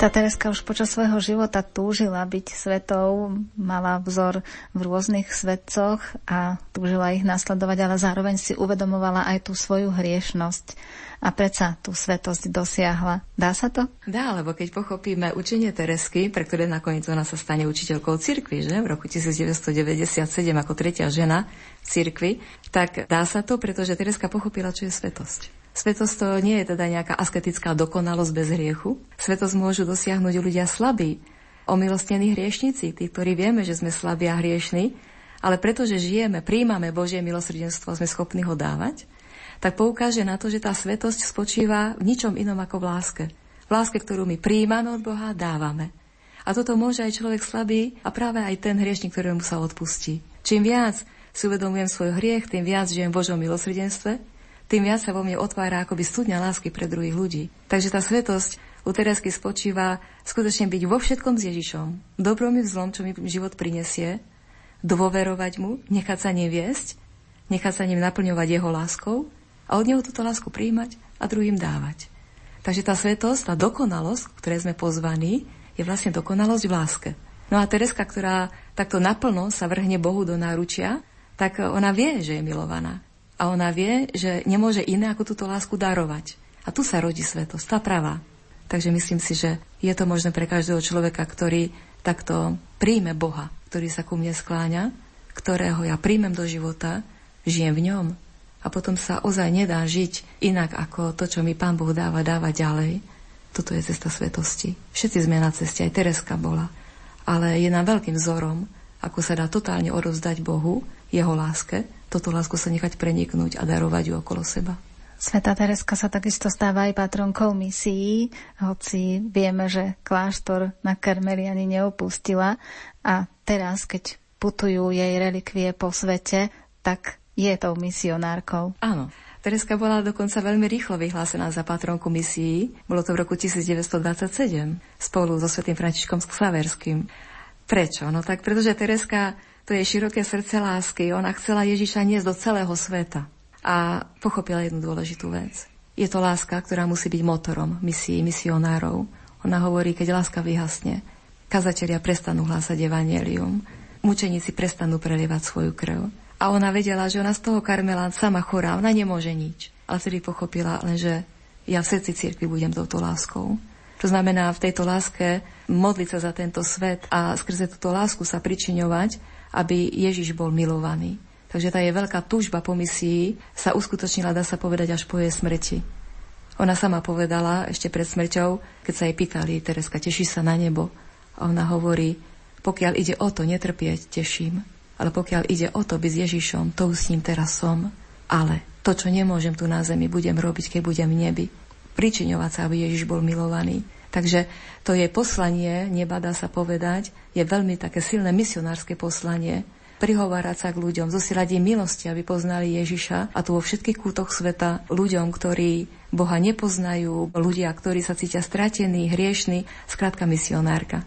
Speaker 2: Sveta Tereska už počas svojho života túžila byť svetou, mala vzor v rôznych svetcoch a túžila ich nasledovať, ale zároveň si uvedomovala aj tú svoju hriešnosť a predsa tú svetosť dosiahla. Dá sa to?
Speaker 1: Dá, lebo keď pochopíme učenie Teresky, pre ktoré nakoniec ona sa stane učiteľkou cirkvi, že v roku 1997 ako tretia žena cirkvi, tak dá sa to, pretože Tereska pochopila, čo je svetosť. Svetosť to nie je teda nejaká asketická dokonalosť bez hriechu. Svetosť môžu dosiahnuť ľudia slabí, omilostnení hriešnici, tí, ktorí vieme, že sme slabí a hriešni, ale pretože žijeme, príjmame Božie milosrdenstvo sme schopní ho dávať, tak poukáže na to, že tá svetosť spočíva v ničom inom ako v láske. V láske, ktorú my príjmame od Boha, dávame. A toto môže aj človek slabý a práve aj ten hriešnik, ktorému sa odpustí. Čím viac si uvedomujem svoj hriech, tým viac žijem v Božom milosrdenstve tým viac sa vo mne otvára akoby studňa lásky pre druhých ľudí. Takže tá svetosť u Teresky spočíva skutočne byť vo všetkom s Ježišom. Dobrom i zlom, čo mi život prinesie, dôverovať mu, nechať sa neviesť, nechať sa ním naplňovať jeho láskou a od neho túto lásku príjmať a druhým dávať. Takže tá svetosť, tá dokonalosť, ktoré sme pozvaní, je vlastne dokonalosť v láske. No a Tereska, ktorá takto naplno sa vrhne Bohu do náručia, tak ona vie, že je milovaná. A ona vie, že nemôže iné ako túto lásku darovať. A tu sa rodí svetosť, tá pravá. Takže myslím si, že je to možné pre každého človeka, ktorý takto príjme Boha, ktorý sa ku mne skláňa, ktorého ja príjmem do života, žijem v ňom a potom sa ozaj nedá žiť inak ako to, čo mi Pán Boh dáva, dáva ďalej. Toto je cesta svetosti. Všetci sme na ceste, aj Tereska bola. Ale je nám veľkým vzorom, ako sa dá totálne odovzdať Bohu, jeho láske, toto lásku sa nechať preniknúť a darovať ju okolo seba.
Speaker 2: Sveta Tereska sa takisto stáva aj patronkou misií, hoci vieme, že kláštor na Karmeliani neopustila a teraz, keď putujú jej relikvie po svete, tak je tou misionárkou.
Speaker 1: Áno. Tereska bola dokonca veľmi rýchlo vyhlásená za patronku misií. Bolo to v roku 1927 spolu so svetým Františkom Xaverským. Prečo? No tak pretože Tereska to je široké srdce lásky. Ona chcela Ježiša niesť do celého sveta. A pochopila jednu dôležitú vec. Je to láska, ktorá musí byť motorom misií, misionárov. Ona hovorí, keď láska vyhasne, kazatelia prestanú hlásať evanelium, mučeníci prestanú prelievať svoju krv. A ona vedela, že ona z toho Karmela sama chorá, ona nemôže nič. Ale vtedy pochopila že ja v srdci cirkvi budem touto láskou. To znamená v tejto láske modliť sa za tento svet a skrze túto lásku sa pričiňovať aby Ježiš bol milovaný. Takže tá je veľká túžba po misii sa uskutočnila, dá sa povedať, až po jej smrti. Ona sama povedala ešte pred smrťou, keď sa jej pýtali, Tereska, teší sa na nebo? A ona hovorí, pokiaľ ide o to netrpieť, teším. Ale pokiaľ ide o to byť s Ježišom, to už s ním teraz som. Ale to, čo nemôžem tu na zemi, budem robiť, keď budem v nebi. Pričiňovať sa, aby Ježiš bol milovaný. Takže to je poslanie, neba dá sa povedať, je veľmi také silné misionárske poslanie, prihovárať sa k ľuďom, zosielať im milosti, aby poznali Ježiša a tu vo všetkých kútoch sveta ľuďom, ktorí Boha nepoznajú, ľudia, ktorí sa cítia stratení, hriešní, skrátka misionárka.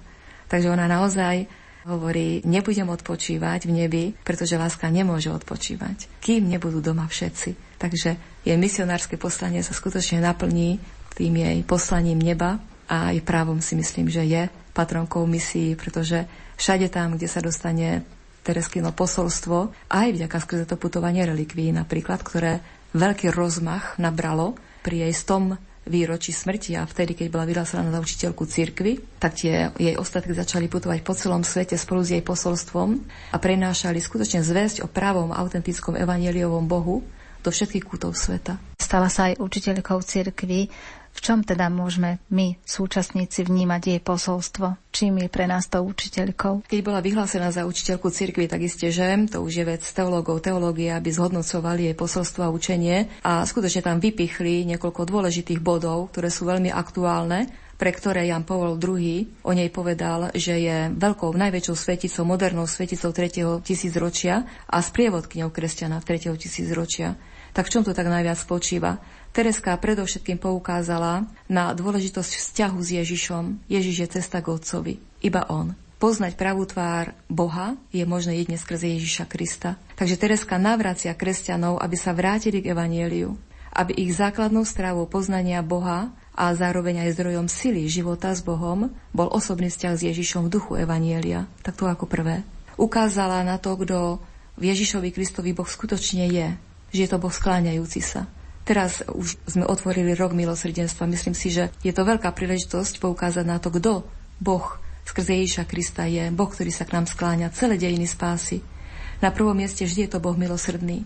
Speaker 1: Takže ona naozaj hovorí, nebudem odpočívať v nebi, pretože láska nemôže odpočívať, kým nebudú doma všetci. Takže jej misionárske poslanie sa skutočne naplní tým jej poslaním neba a aj právom si myslím, že je patronkou misií, pretože všade tam, kde sa dostane Tereskino posolstvo, aj vďaka skrze to putovanie relikví napríklad, ktoré veľký rozmach nabralo pri jej stom výročí smrti a vtedy, keď bola vyhlásená na učiteľku cirkvy, tak tie jej ostatky začali putovať po celom svete spolu s jej posolstvom a prenášali skutočne zväzť o pravom autentickom evangeliovom Bohu do všetkých kútov sveta.
Speaker 2: Stala sa aj učiteľkou cirkvy. V čom teda môžeme my, súčasníci, vnímať jej posolstvo? Čím je pre nás to učiteľkou?
Speaker 1: Keď bola vyhlásená za učiteľku cirkvi, tak isté, že to už je vec teológov, teológie, aby zhodnocovali jej posolstvo a učenie a skutočne tam vypichli niekoľko dôležitých bodov, ktoré sú veľmi aktuálne pre ktoré Jan Pavol II o nej povedal, že je veľkou, najväčšou sveticou, modernou sveticou 3. tisícročia a sprievodkňou kresťana 3. tisícročia. Tak v čom to tak najviac spočíva? Tereska predovšetkým poukázala na dôležitosť vzťahu s Ježišom. Ježiš je cesta k Otcovi. Iba On. Poznať pravú tvár Boha je možné jedne skrze Ježiša Krista. Takže Tereska navracia kresťanov, aby sa vrátili k Evanieliu, aby ich základnou stravou poznania Boha a zároveň aj zdrojom sily života s Bohom, bol osobný vzťah s Ježišom v duchu Evanielia. Tak to ako prvé. Ukázala na to, kto v Ježišovi Kristovi Boh skutočne je, že je to Boh skláňajúci sa. Teraz už sme otvorili rok milosrdenstva. Myslím si, že je to veľká príležitosť poukázať na to, kto Boh skrze Ježiša Krista je. Boh, ktorý sa k nám skláňa celé dejiny spásy. Na prvom mieste vždy je to Boh milosrdný.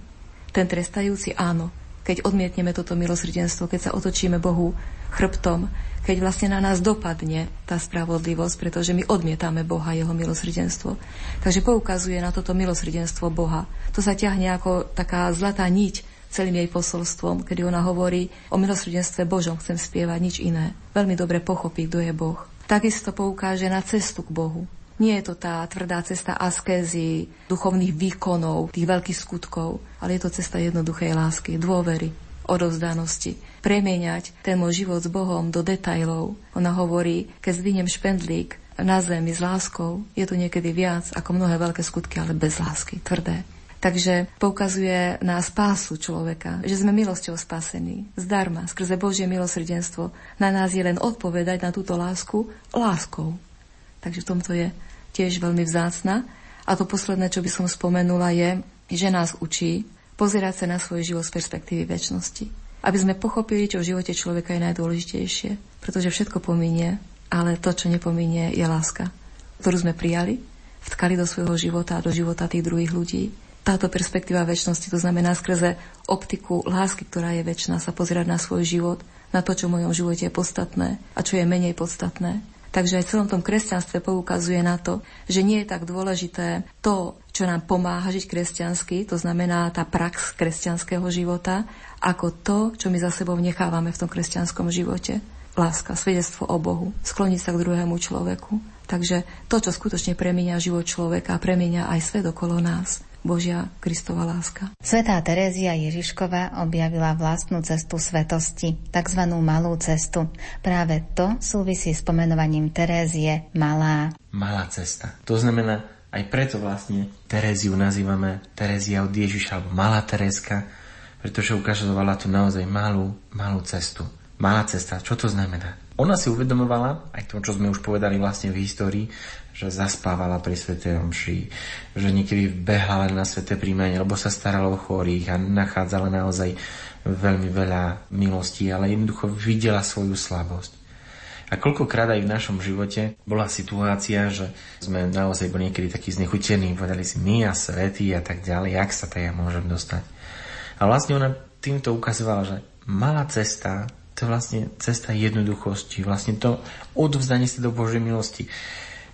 Speaker 1: Ten trestajúci áno, keď odmietneme toto milosrdenstvo, keď sa otočíme Bohu chrbtom, keď vlastne na nás dopadne tá spravodlivosť, pretože my odmietame Boha, jeho milosrdenstvo. Takže poukazuje na toto milosrdenstvo Boha. To sa ťahne ako taká zlatá niť celým jej posolstvom, kedy ona hovorí o milosrdenstve Božom, chcem spievať nič iné. Veľmi dobre pochopí, kto je Boh. Takisto poukáže na cestu k Bohu. Nie je to tá tvrdá cesta askézy, duchovných výkonov, tých veľkých skutkov, ale je to cesta jednoduchej lásky, dôvery, odovzdanosti. Premieňať ten môj život s Bohom do detajlov. Ona hovorí, keď zdvihnem špendlík na zemi s láskou, je to niekedy viac ako mnohé veľké skutky, ale bez lásky, tvrdé. Takže poukazuje na spásu človeka, že sme milosťou spasení, zdarma, skrze Božie milosrdenstvo. Na nás je len odpovedať na túto lásku láskou. Takže v tomto je tiež veľmi vzácna. A to posledné, čo by som spomenula, je, že nás učí pozerať sa na svoj život z perspektívy väčšnosti. Aby sme pochopili, čo v živote človeka je najdôležitejšie. Pretože všetko pominie, ale to, čo nepominie, je láska, ktorú sme prijali, vtkali do svojho života a do života tých druhých ľudí. Táto perspektíva väčšnosti, to znamená skrze optiku lásky, ktorá je väčšina, sa pozerať na svoj život, na to, čo v mojom živote je podstatné a čo je menej podstatné. Takže aj v celom tom kresťanstve poukazuje na to, že nie je tak dôležité to, čo nám pomáha žiť kresťansky, to znamená tá prax kresťanského života, ako to, čo my za sebou nechávame v tom kresťanskom živote. Láska, svedectvo o Bohu, skloniť sa k druhému človeku. Takže to, čo skutočne premienia život človeka, premienia aj svet okolo nás. Božia Kristova láska.
Speaker 2: Svetá Terézia Ježišková objavila vlastnú cestu svetosti, tzv. malú cestu. Práve to súvisí s pomenovaním Terézie malá.
Speaker 3: Malá cesta. To znamená, aj preto vlastne Teréziu nazývame Terézia od Ježiša, alebo Malá Terézka, pretože ukazovala tu naozaj malú, malú cestu. Malá cesta, čo to znamená? Ona si uvedomovala, aj to, čo sme už povedali vlastne v histórii, že zaspávala pri Svetej Omši, že niekedy behla len na Sveté príjmanie, lebo sa starala o chorých a nachádzala naozaj veľmi veľa milostí, ale jednoducho videla svoju slabosť. A koľkokrát aj v našom živote bola situácia, že sme naozaj boli niekedy takí znechutení, povedali si my a svety a tak ďalej, jak sa to ja môžem dostať. A vlastne ona týmto ukazovala, že malá cesta, to je vlastne cesta jednoduchosti, vlastne to odvzdanie sa do Božej milosti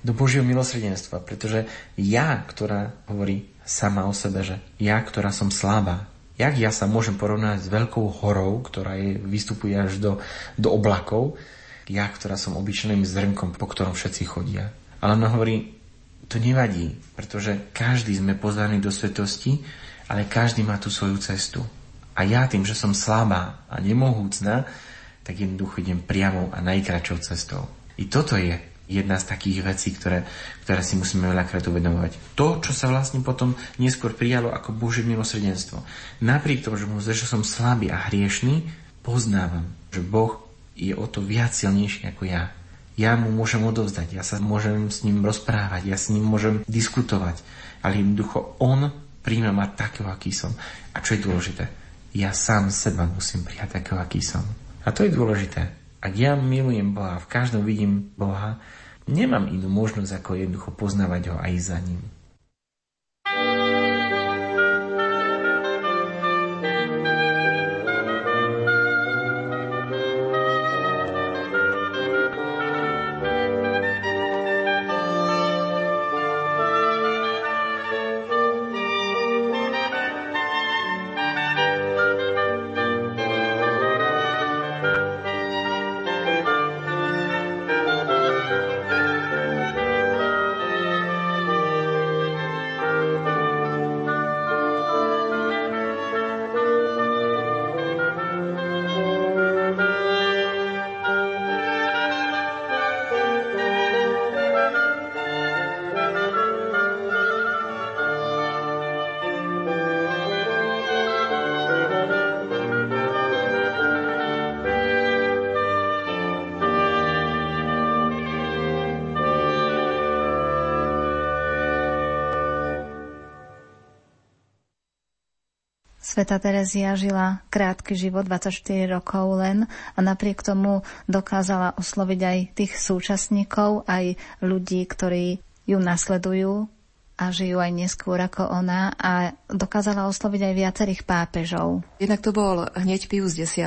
Speaker 3: do Božieho milosrdenstva, pretože ja, ktorá hovorí sama o sebe, že ja, ktorá som slabá, jak ja sa môžem porovnať s veľkou horou, ktorá je, vystupuje až do, do oblakov, ja, ktorá som obyčajným zrnkom, po ktorom všetci chodia. Ale ona hovorí, to nevadí, pretože každý sme pozvaní do svetosti, ale každý má tú svoju cestu. A ja tým, že som slabá a nemohúcna, tak jednoducho idem priamou a najkračou cestou. I toto je jedna z takých vecí, ktoré, ktoré si musíme veľakrát uvedomovať. To, čo sa vlastne potom neskôr prijalo ako Božie milosrdenstvo. Napriek tomu, že, že som slabý a hriešný, poznávam, že Boh je o to viac silnejší ako ja. Ja mu môžem odovzdať, ja sa môžem s ním rozprávať, ja s ním môžem diskutovať, ale jednoducho on príjme ma takého, aký som. A čo je dôležité? Ja sám seba musím prijať takého, aký som. A to je dôležité. Ak ja milujem Boha, v každom vidím Boha, nemám inú možnosť ako jednoducho poznávať ho aj za ním.
Speaker 2: Sveta Terezia žila krátky život, 24 rokov len a napriek tomu dokázala osloviť aj tých súčasníkov, aj ľudí, ktorí ju nasledujú a žijú aj neskôr ako ona a dokázala osloviť aj viacerých pápežov.
Speaker 1: Jednak to bol hneď Pius X,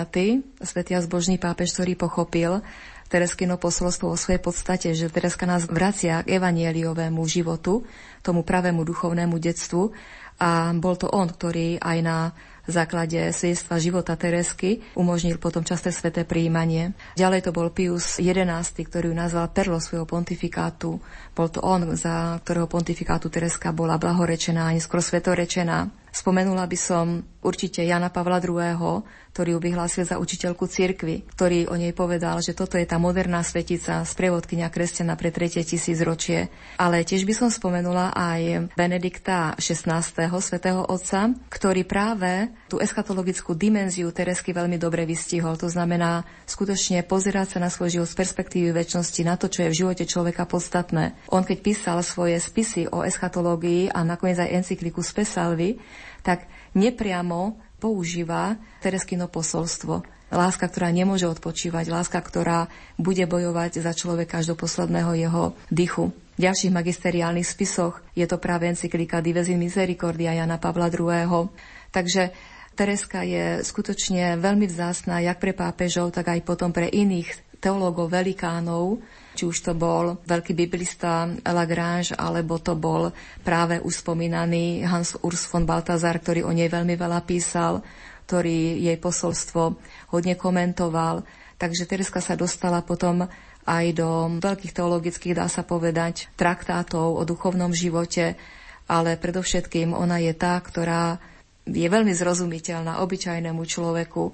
Speaker 1: svetý a zbožný pápež, ktorý pochopil Tereskino posolstvo o svojej podstate, že Tereska nás vracia k evanieliovému životu, tomu pravému duchovnému detstvu a bol to on, ktorý aj na základe svedectva života Teresky umožnil potom časté sveté príjmanie. Ďalej to bol Pius XI, ktorý ju nazval perlo svojho pontifikátu. Bol to on, za ktorého pontifikátu Tereska bola blahorečená a neskôr svetorečená. Spomenula by som určite Jana Pavla II., ktorý ju vyhlásil za učiteľku cirkvy, ktorý o nej povedal, že toto je tá moderná svetica, sprievodkynia kresťana pre tretie tisícročie. Ale tiež by som spomenula aj Benedikta XVI. svätého Otca, ktorý práve tú eschatologickú dimenziu Teresky veľmi dobre vystihol. To znamená skutočne pozerať sa na svoj život z perspektívy väčšnosti, na to, čo je v živote človeka podstatné. On keď písal svoje spisy o eschatológii a nakoniec aj encykliku Spesalvy, tak nepriamo používa Tereskino posolstvo. Láska, ktorá nemôže odpočívať, láska, ktorá bude bojovať za človeka až do posledného jeho dychu. V ďalších magisteriálnych spisoch je to práve encyklika Divezi Misericordia Jana Pavla II. Takže Tereska je skutočne veľmi vzácná jak pre pápežov, tak aj potom pre iných teológov, velikánov, či už to bol veľký biblista Lagrange, alebo to bol práve už spomínaný Hans Urs von Baltazar, ktorý o nej veľmi veľa písal, ktorý jej posolstvo hodne komentoval. Takže Tereska sa dostala potom aj do veľkých teologických, dá sa povedať, traktátov o duchovnom živote, ale predovšetkým ona je tá, ktorá je veľmi zrozumiteľná obyčajnému človeku,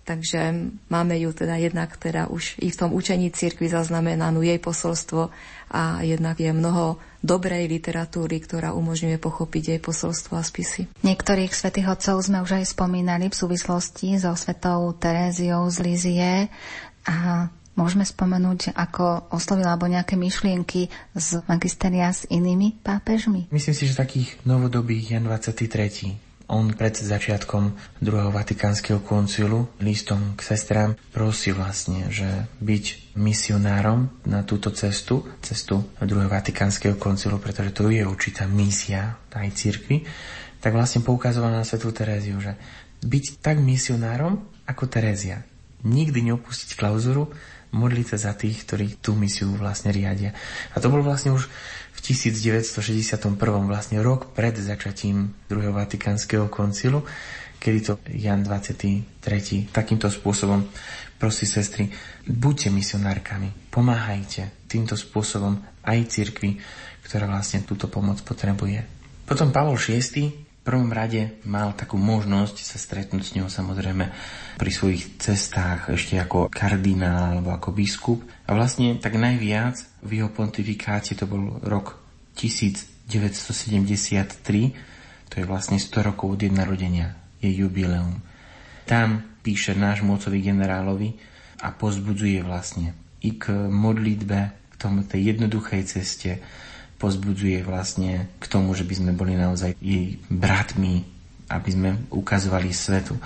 Speaker 1: Takže máme ju teda jednak teda už i v tom učení cirkvi zaznamenanú jej posolstvo a jednak je mnoho dobrej literatúry, ktorá umožňuje pochopiť jej posolstvo a spisy.
Speaker 2: Niektorých svätých otcov sme už aj spomínali v súvislosti so svetou Teréziou z Lizie a Môžeme spomenúť, ako oslovila alebo nejaké myšlienky z magisteria s inými pápežmi?
Speaker 3: Myslím si, že takých novodobých Jan 23 on pred začiatkom druhého vatikánskeho koncilu listom k sestrám prosí vlastne, že byť misionárom na túto cestu, cestu druhého vatikánskeho koncilu, pretože to je určitá misia aj cirkvi, tak vlastne poukazoval na svetú Teréziu, že byť tak misionárom ako Terézia. Nikdy neopustiť klauzuru, modliť sa za tých, ktorí tú misiu vlastne riadia. A to bol vlastne už v 1961. vlastne rok pred začatím druhého vatikánskeho koncilu, kedy to Jan 23. takýmto spôsobom prosí sestry, buďte misionárkami, pomáhajte týmto spôsobom aj cirkvi, ktorá vlastne túto pomoc potrebuje. Potom Pavol VI prvom rade mal takú možnosť sa stretnúť s ňou samozrejme pri svojich cestách ešte ako kardinál alebo ako biskup. A vlastne tak najviac v jeho pontifikáte to bol rok 1973, to je vlastne 100 rokov od jej narodenia, je jubileum. Tam píše náš mocovi generálovi a pozbudzuje vlastne i k modlitbe, k tomu tej jednoduchej ceste, pozbudzuje vlastne k tomu, že by sme boli naozaj jej bratmi, aby sme ukazovali svetu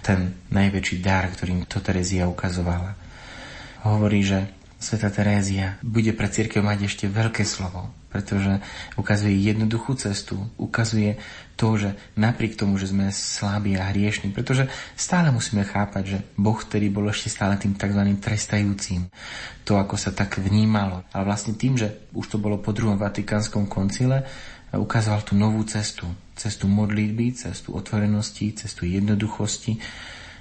Speaker 3: ten najväčší dar, ktorým to Terezia ukazovala. Hovorí, že Sveta Terézia bude pre církev mať ešte veľké slovo, pretože ukazuje jednoduchú cestu, ukazuje to, že napriek tomu, že sme slabí a hriešni, pretože stále musíme chápať, že Boh, ktorý bol ešte stále tým tzv. trestajúcim, to, ako sa tak vnímalo. Ale vlastne tým, že už to bolo po druhom Vatikánskom koncile, ukázal tú novú cestu. Cestu modlitby, cestu otvorenosti, cestu jednoduchosti,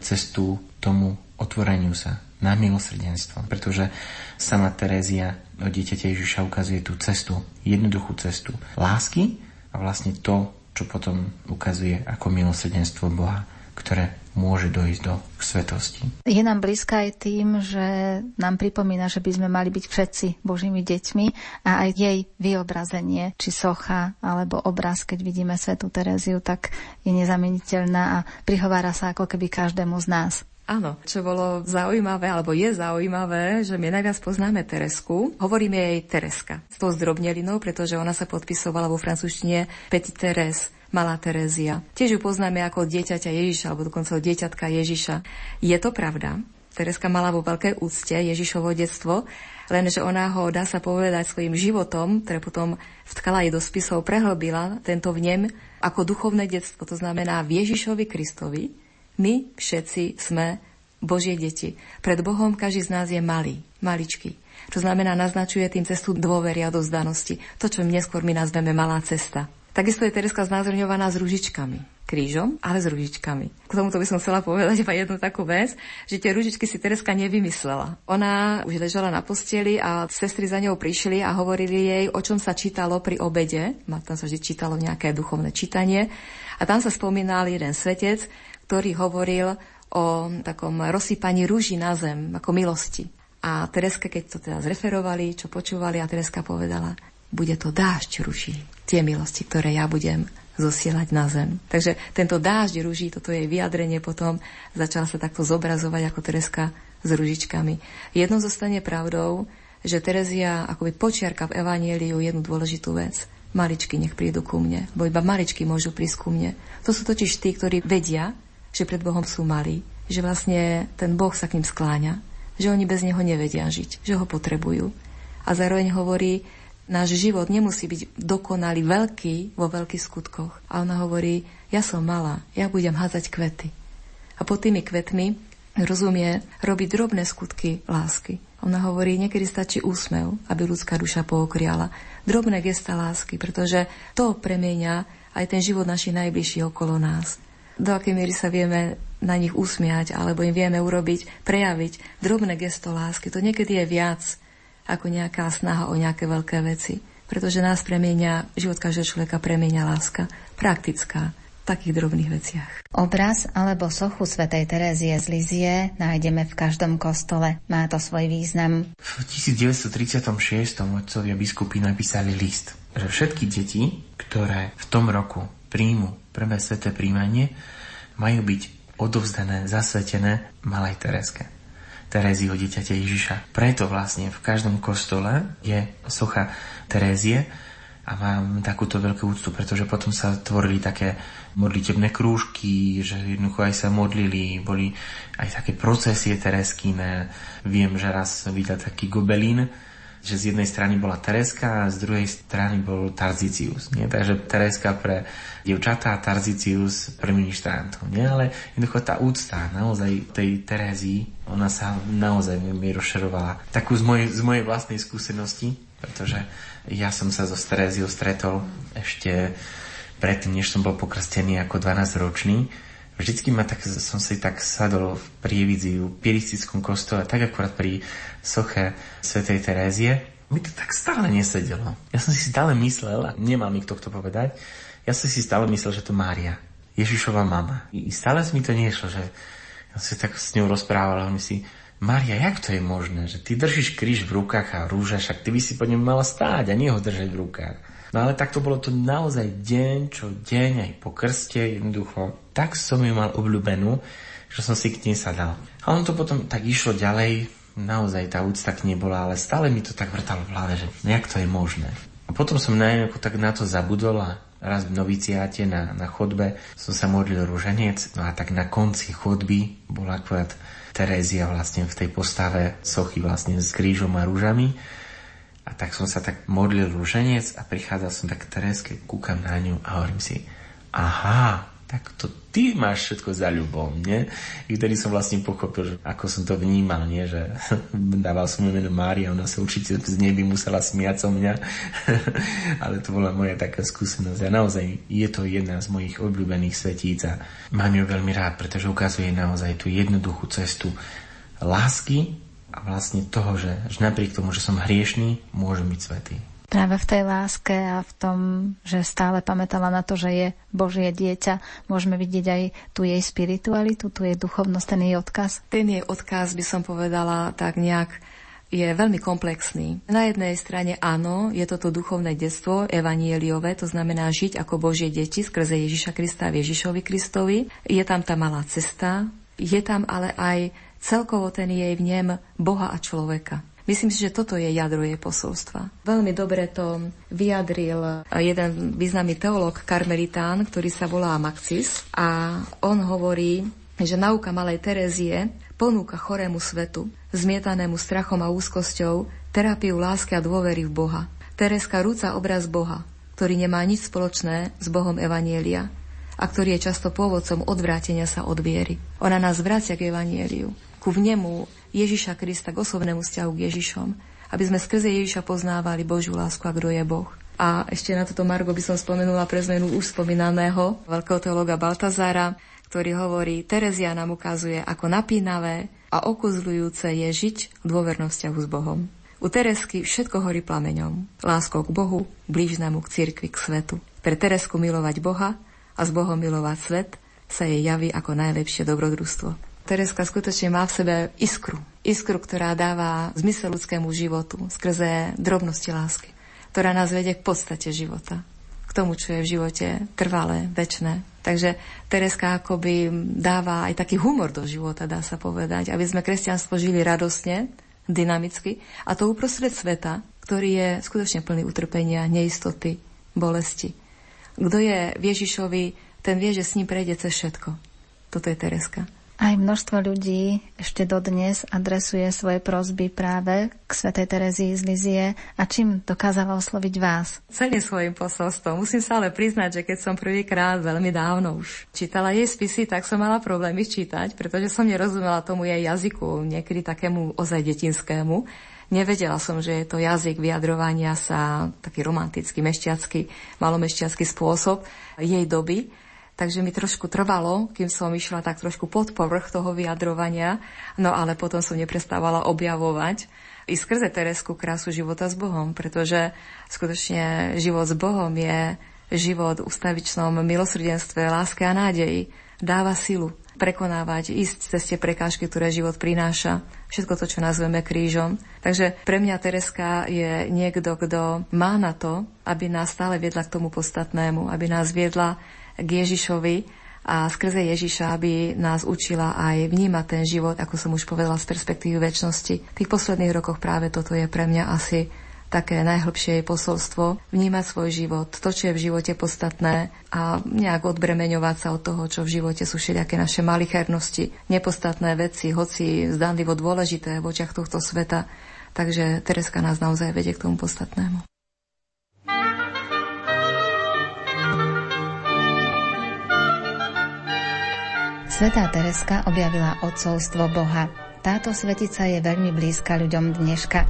Speaker 3: cestu tomu otvoreniu sa na milosrdenstvo. Pretože sama Terézia o dieťate Ježiša ukazuje tú cestu, jednoduchú cestu lásky a vlastne to, čo potom ukazuje ako milosrdenstvo Boha, ktoré môže dojsť do svetosti.
Speaker 2: Je nám blízka aj tým, že nám pripomína, že by sme mali byť všetci Božími deťmi a aj jej vyobrazenie, či socha alebo obraz, keď vidíme svetú Tereziu, tak je nezameniteľná a prihovára sa ako keby každému z nás.
Speaker 1: Áno, čo bolo zaujímavé, alebo je zaujímavé, že my najviac poznáme Teresku. Hovoríme jej Tereska s tou zdrobnelinou, pretože ona sa podpisovala vo francúzštine Petit Teres. malá Terézia. Tiež ju poznáme ako dieťaťa Ježiša, alebo dokonca dieťatka Ježiša. Je to pravda? Tereska mala vo veľkej úcte Ježišovo detstvo, lenže ona ho, dá sa povedať, svojim životom, ktoré potom vtkala jej do spisov, prehlbila tento vnem ako duchovné detstvo. To znamená v Ježišovi Kristovi my všetci sme Božie deti. Pred Bohom každý z nás je malý, maličký. To znamená, naznačuje tým cestu dôvery a dozdanosti. To, čo neskôr my nazveme malá cesta. Takisto je Tereska znázorňovaná s ružičkami. Krížom, ale s ružičkami. K tomuto by som chcela povedať iba jednu takú vec, že tie ružičky si Tereska nevymyslela. Ona už ležala na posteli a sestry za ňou prišli a hovorili jej, o čom sa čítalo pri obede. Tam sa vždy čítalo nejaké duchovné čítanie. A tam sa spomínal jeden svetec, ktorý hovoril o takom rozsypaní rúží na zem, ako milosti. A Tereska, keď to teda zreferovali, čo počúvali, a Tereska povedala, bude to dážď ruží, tie milosti, ktoré ja budem zosielať na zem. Takže tento dážď ruží, toto je vyjadrenie potom, začala sa takto zobrazovať ako Tereska s ružičkami. Jedno zostane pravdou, že Terezia akoby počiarka v Evanieliu jednu dôležitú vec. Maličky nech prídu ku mne, bo iba maličky môžu prísť ku mne. To sú totiž tí, ktorí vedia, že pred Bohom sú malí, že vlastne ten Boh sa k ním skláňa, že oni bez Neho nevedia žiť, že Ho potrebujú. A zároveň hovorí, náš život nemusí byť dokonalý, veľký vo veľkých skutkoch. A ona hovorí, ja som malá, ja budem hádzať kvety. A pod tými kvetmi rozumie robiť drobné skutky lásky. Ona hovorí, niekedy stačí úsmev, aby ľudská duša pookriala. Drobné gesta lásky, pretože to premieňa aj ten život našich najbližších okolo nás. Do akej miery sa vieme na nich usmiať, alebo im vieme urobiť, prejaviť drobné gesto lásky. To niekedy je viac ako nejaká snaha o nejaké veľké veci. Pretože nás premienia, život každého človeka premienia láska. Praktická, v takých drobných veciach.
Speaker 2: Obraz alebo sochu svätej Terézie z Lizie nájdeme v každom kostole. Má to svoj význam.
Speaker 3: V 1936. otcovia biskupy napísali list, že všetky deti, ktoré v tom roku príjmu prvé sveté príjmanie, majú byť odovzdané, zasvetené Malej Tereske. Teréziho dieťaťa Ježiša. Preto vlastne v každom kostole je socha Terézie a mám takúto veľkú úctu, pretože potom sa tvorili také modlitebné krúžky, že jednoducho aj sa modlili, boli aj také procesie tereskine. Viem, že raz videl taký gobelín, že z jednej strany bola Tereska a z druhej strany bol Tarzicius. Nie? Takže Tereska pre dievčatá a Tarzicius pre ministrantov. Nie? Ale jednoducho tá úcta naozaj tej Terézii, ona sa naozaj mi rozšerovala. Takú z mojej, z mojej vlastnej skúsenosti, pretože ja som sa so Teréziou stretol ešte predtým, než som bol pokrstený ako 12-ročný Vždycky ma tak, som si tak sadol v prievidzi v piristickom kostole, tak akurát pri soche svätej Terézie. Mi to tak stále nesedelo. Ja som si stále myslel, a nemal mi kto to povedať, ja som si stále myslel, že to Mária, Ježišova mama. I stále mi to nešlo, že ja som si tak s ňou rozprával a on si, Maria, jak to je možné, že ty držíš kríž v rukách a rúža, však ty by si po ňom mala stáť a nie ho držať v rukách. No ale takto bolo to naozaj deň čo deň, aj po krste, jednoducho. Tak som ju mal obľúbenú, že som si k nej sadal. A on to potom tak išlo ďalej, naozaj tá úcta k nej bola, ale stále mi to tak vrtalo v hlave, že jak to je možné. A potom som najmä tak na to zabudol a raz v noviciáte na, na chodbe som sa modlil rúženec, no a tak na konci chodby bol akurát Terézia vlastne v tej postave sochy vlastne s krížom a rúžami a tak som sa tak modlil rúženec a prichádzal som tak k Tereske, kúkam na ňu a hovorím si, aha, tak to ty máš všetko za ľubom, nie? I vtedy som vlastne pochopil, že ako som to vnímal, nie? Že (laughs) dával som meno Mária, ona sa určite z neby musela smiať o mňa, (laughs) ale to bola moja taká skúsenosť a naozaj je to jedna z mojich obľúbených svetíc a mám ju veľmi rád, pretože ukazuje naozaj tú jednoduchú cestu lásky a vlastne toho, že, že napriek tomu, že som hriešný, môžem byť svetý.
Speaker 2: Práve v tej láske a v tom, že stále pamätala na to, že je Božie dieťa, môžeme vidieť aj tú jej spiritualitu, tú jej duchovnosť, ten jej odkaz.
Speaker 1: Ten jej odkaz by som povedala tak nejak je veľmi komplexný. Na jednej strane áno, je toto duchovné detstvo evanieliové, to znamená žiť ako Božie deti skrze Ježiša Krista a Ježišovi Kristovi. Je tam tá malá cesta, je tam ale aj celkovo ten jej vnem Boha a človeka. Myslím si, že toto je jadro jej posolstva. Veľmi dobre to vyjadril jeden významný teológ karmelitán, ktorý sa volá Maxis a on hovorí, že nauka malej Terezie ponúka chorému svetu, zmietanému strachom a úzkosťou, terapiu lásky a dôvery v Boha. Tereska rúca obraz Boha, ktorý nemá nič spoločné s Bohom Evanielia a ktorý je často pôvodcom odvrátenia sa od viery. Ona nás vracia k Evanieliu, ku vnemu Ježiša Krista k osobnému vzťahu k Ježišom, aby sme skrze Ježiša poznávali Božiu lásku a kto je Boh. A ešte na toto Margo by som spomenula pre zmenu už spomínaného veľkého teologa Baltazára, ktorý hovorí, Terezia nám ukazuje, ako napínavé a okuzľujúce je žiť v dôvernom vzťahu s Bohom. U Teresky všetko horí plameňom. Láskou k Bohu, blížnemu k cirkvi, k svetu. Pre Teresku milovať Boha a s Bohom milovať svet sa jej javí ako najlepšie dobrodružstvo. Tereska skutočne má v sebe iskru. Iskru, ktorá dáva zmysel ľudskému životu skrze drobnosti lásky, ktorá nás vedie k podstate života, k tomu, čo je v živote trvalé, väčné. Takže Tereska akoby dáva aj taký humor do života, dá sa povedať, aby sme kresťanstvo žili radosne, dynamicky a to uprostred sveta, ktorý je skutočne plný utrpenia, neistoty, bolesti. Kto je Ježišovi, ten vie, že s ním prejde cez všetko. Toto je Tereska.
Speaker 2: Aj množstvo ľudí ešte dodnes adresuje svoje prozby práve k svätej Terezii z Lizie a čím dokázala osloviť vás?
Speaker 1: Celým svojim posolstvom. Musím sa ale priznať, že keď som prvýkrát veľmi dávno už čítala jej spisy, tak som mala problémy čítať, pretože som nerozumela tomu jej jazyku, niekedy takému ozaj detinskému. Nevedela som, že je to jazyk vyjadrovania sa, taký romantický, mešťacký, malomešťacký spôsob jej doby. Takže mi trošku trvalo, kým som išla tak trošku pod povrch toho vyjadrovania, no ale potom som neprestávala objavovať i skrze Teresku krásu života s Bohom, pretože skutočne život s Bohom je život v ustavičnom milosrdenstve, láske a nádeji. Dáva silu prekonávať, ísť cez tie prekážky, ktoré život prináša, všetko to, čo nazveme krížom. Takže pre mňa Tereska je niekto, kto má na to, aby nás stále viedla k tomu podstatnému, aby nás viedla k Ježišovi a skrze Ježiša, aby nás učila aj vnímať ten život, ako som už povedala, z perspektívy väčšnosti. V tých posledných rokoch práve toto je pre mňa asi také najhlbšie posolstvo, vnímať svoj život, to, čo je v živote podstatné a nejak odbremeňovať sa od toho, čo v živote sú všelijaké naše malichernosti, nepodstatné veci, hoci zdanlivo dôležité v očiach tohto sveta. Takže Tereska nás naozaj vedie k tomu podstatnému.
Speaker 2: Svetá Tereska objavila odcovstvo Boha. Táto svetica je veľmi blízka ľuďom dneška.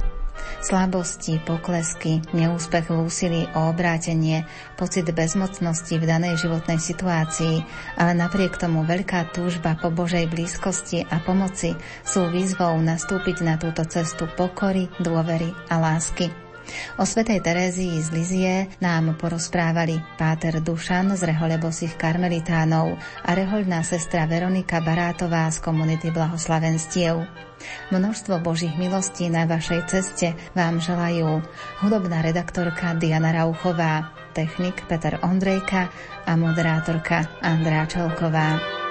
Speaker 2: Slabosti, poklesky, neúspech v úsilí o obrátenie, pocit bezmocnosti v danej životnej situácii, ale napriek tomu veľká túžba po Božej blízkosti a pomoci sú výzvou nastúpiť na túto cestu pokory, dôvery a lásky. O svetej Terézii z Lizie nám porozprávali páter Dušan z rehole karmelitánov a rehoľná sestra Veronika Barátová z komunity Blahoslavenstiev. Množstvo Božích milostí na vašej ceste vám želajú hudobná redaktorka Diana Rauchová, technik Peter Ondrejka a moderátorka Andrá Čelková.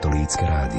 Speaker 6: Katolícke rádio.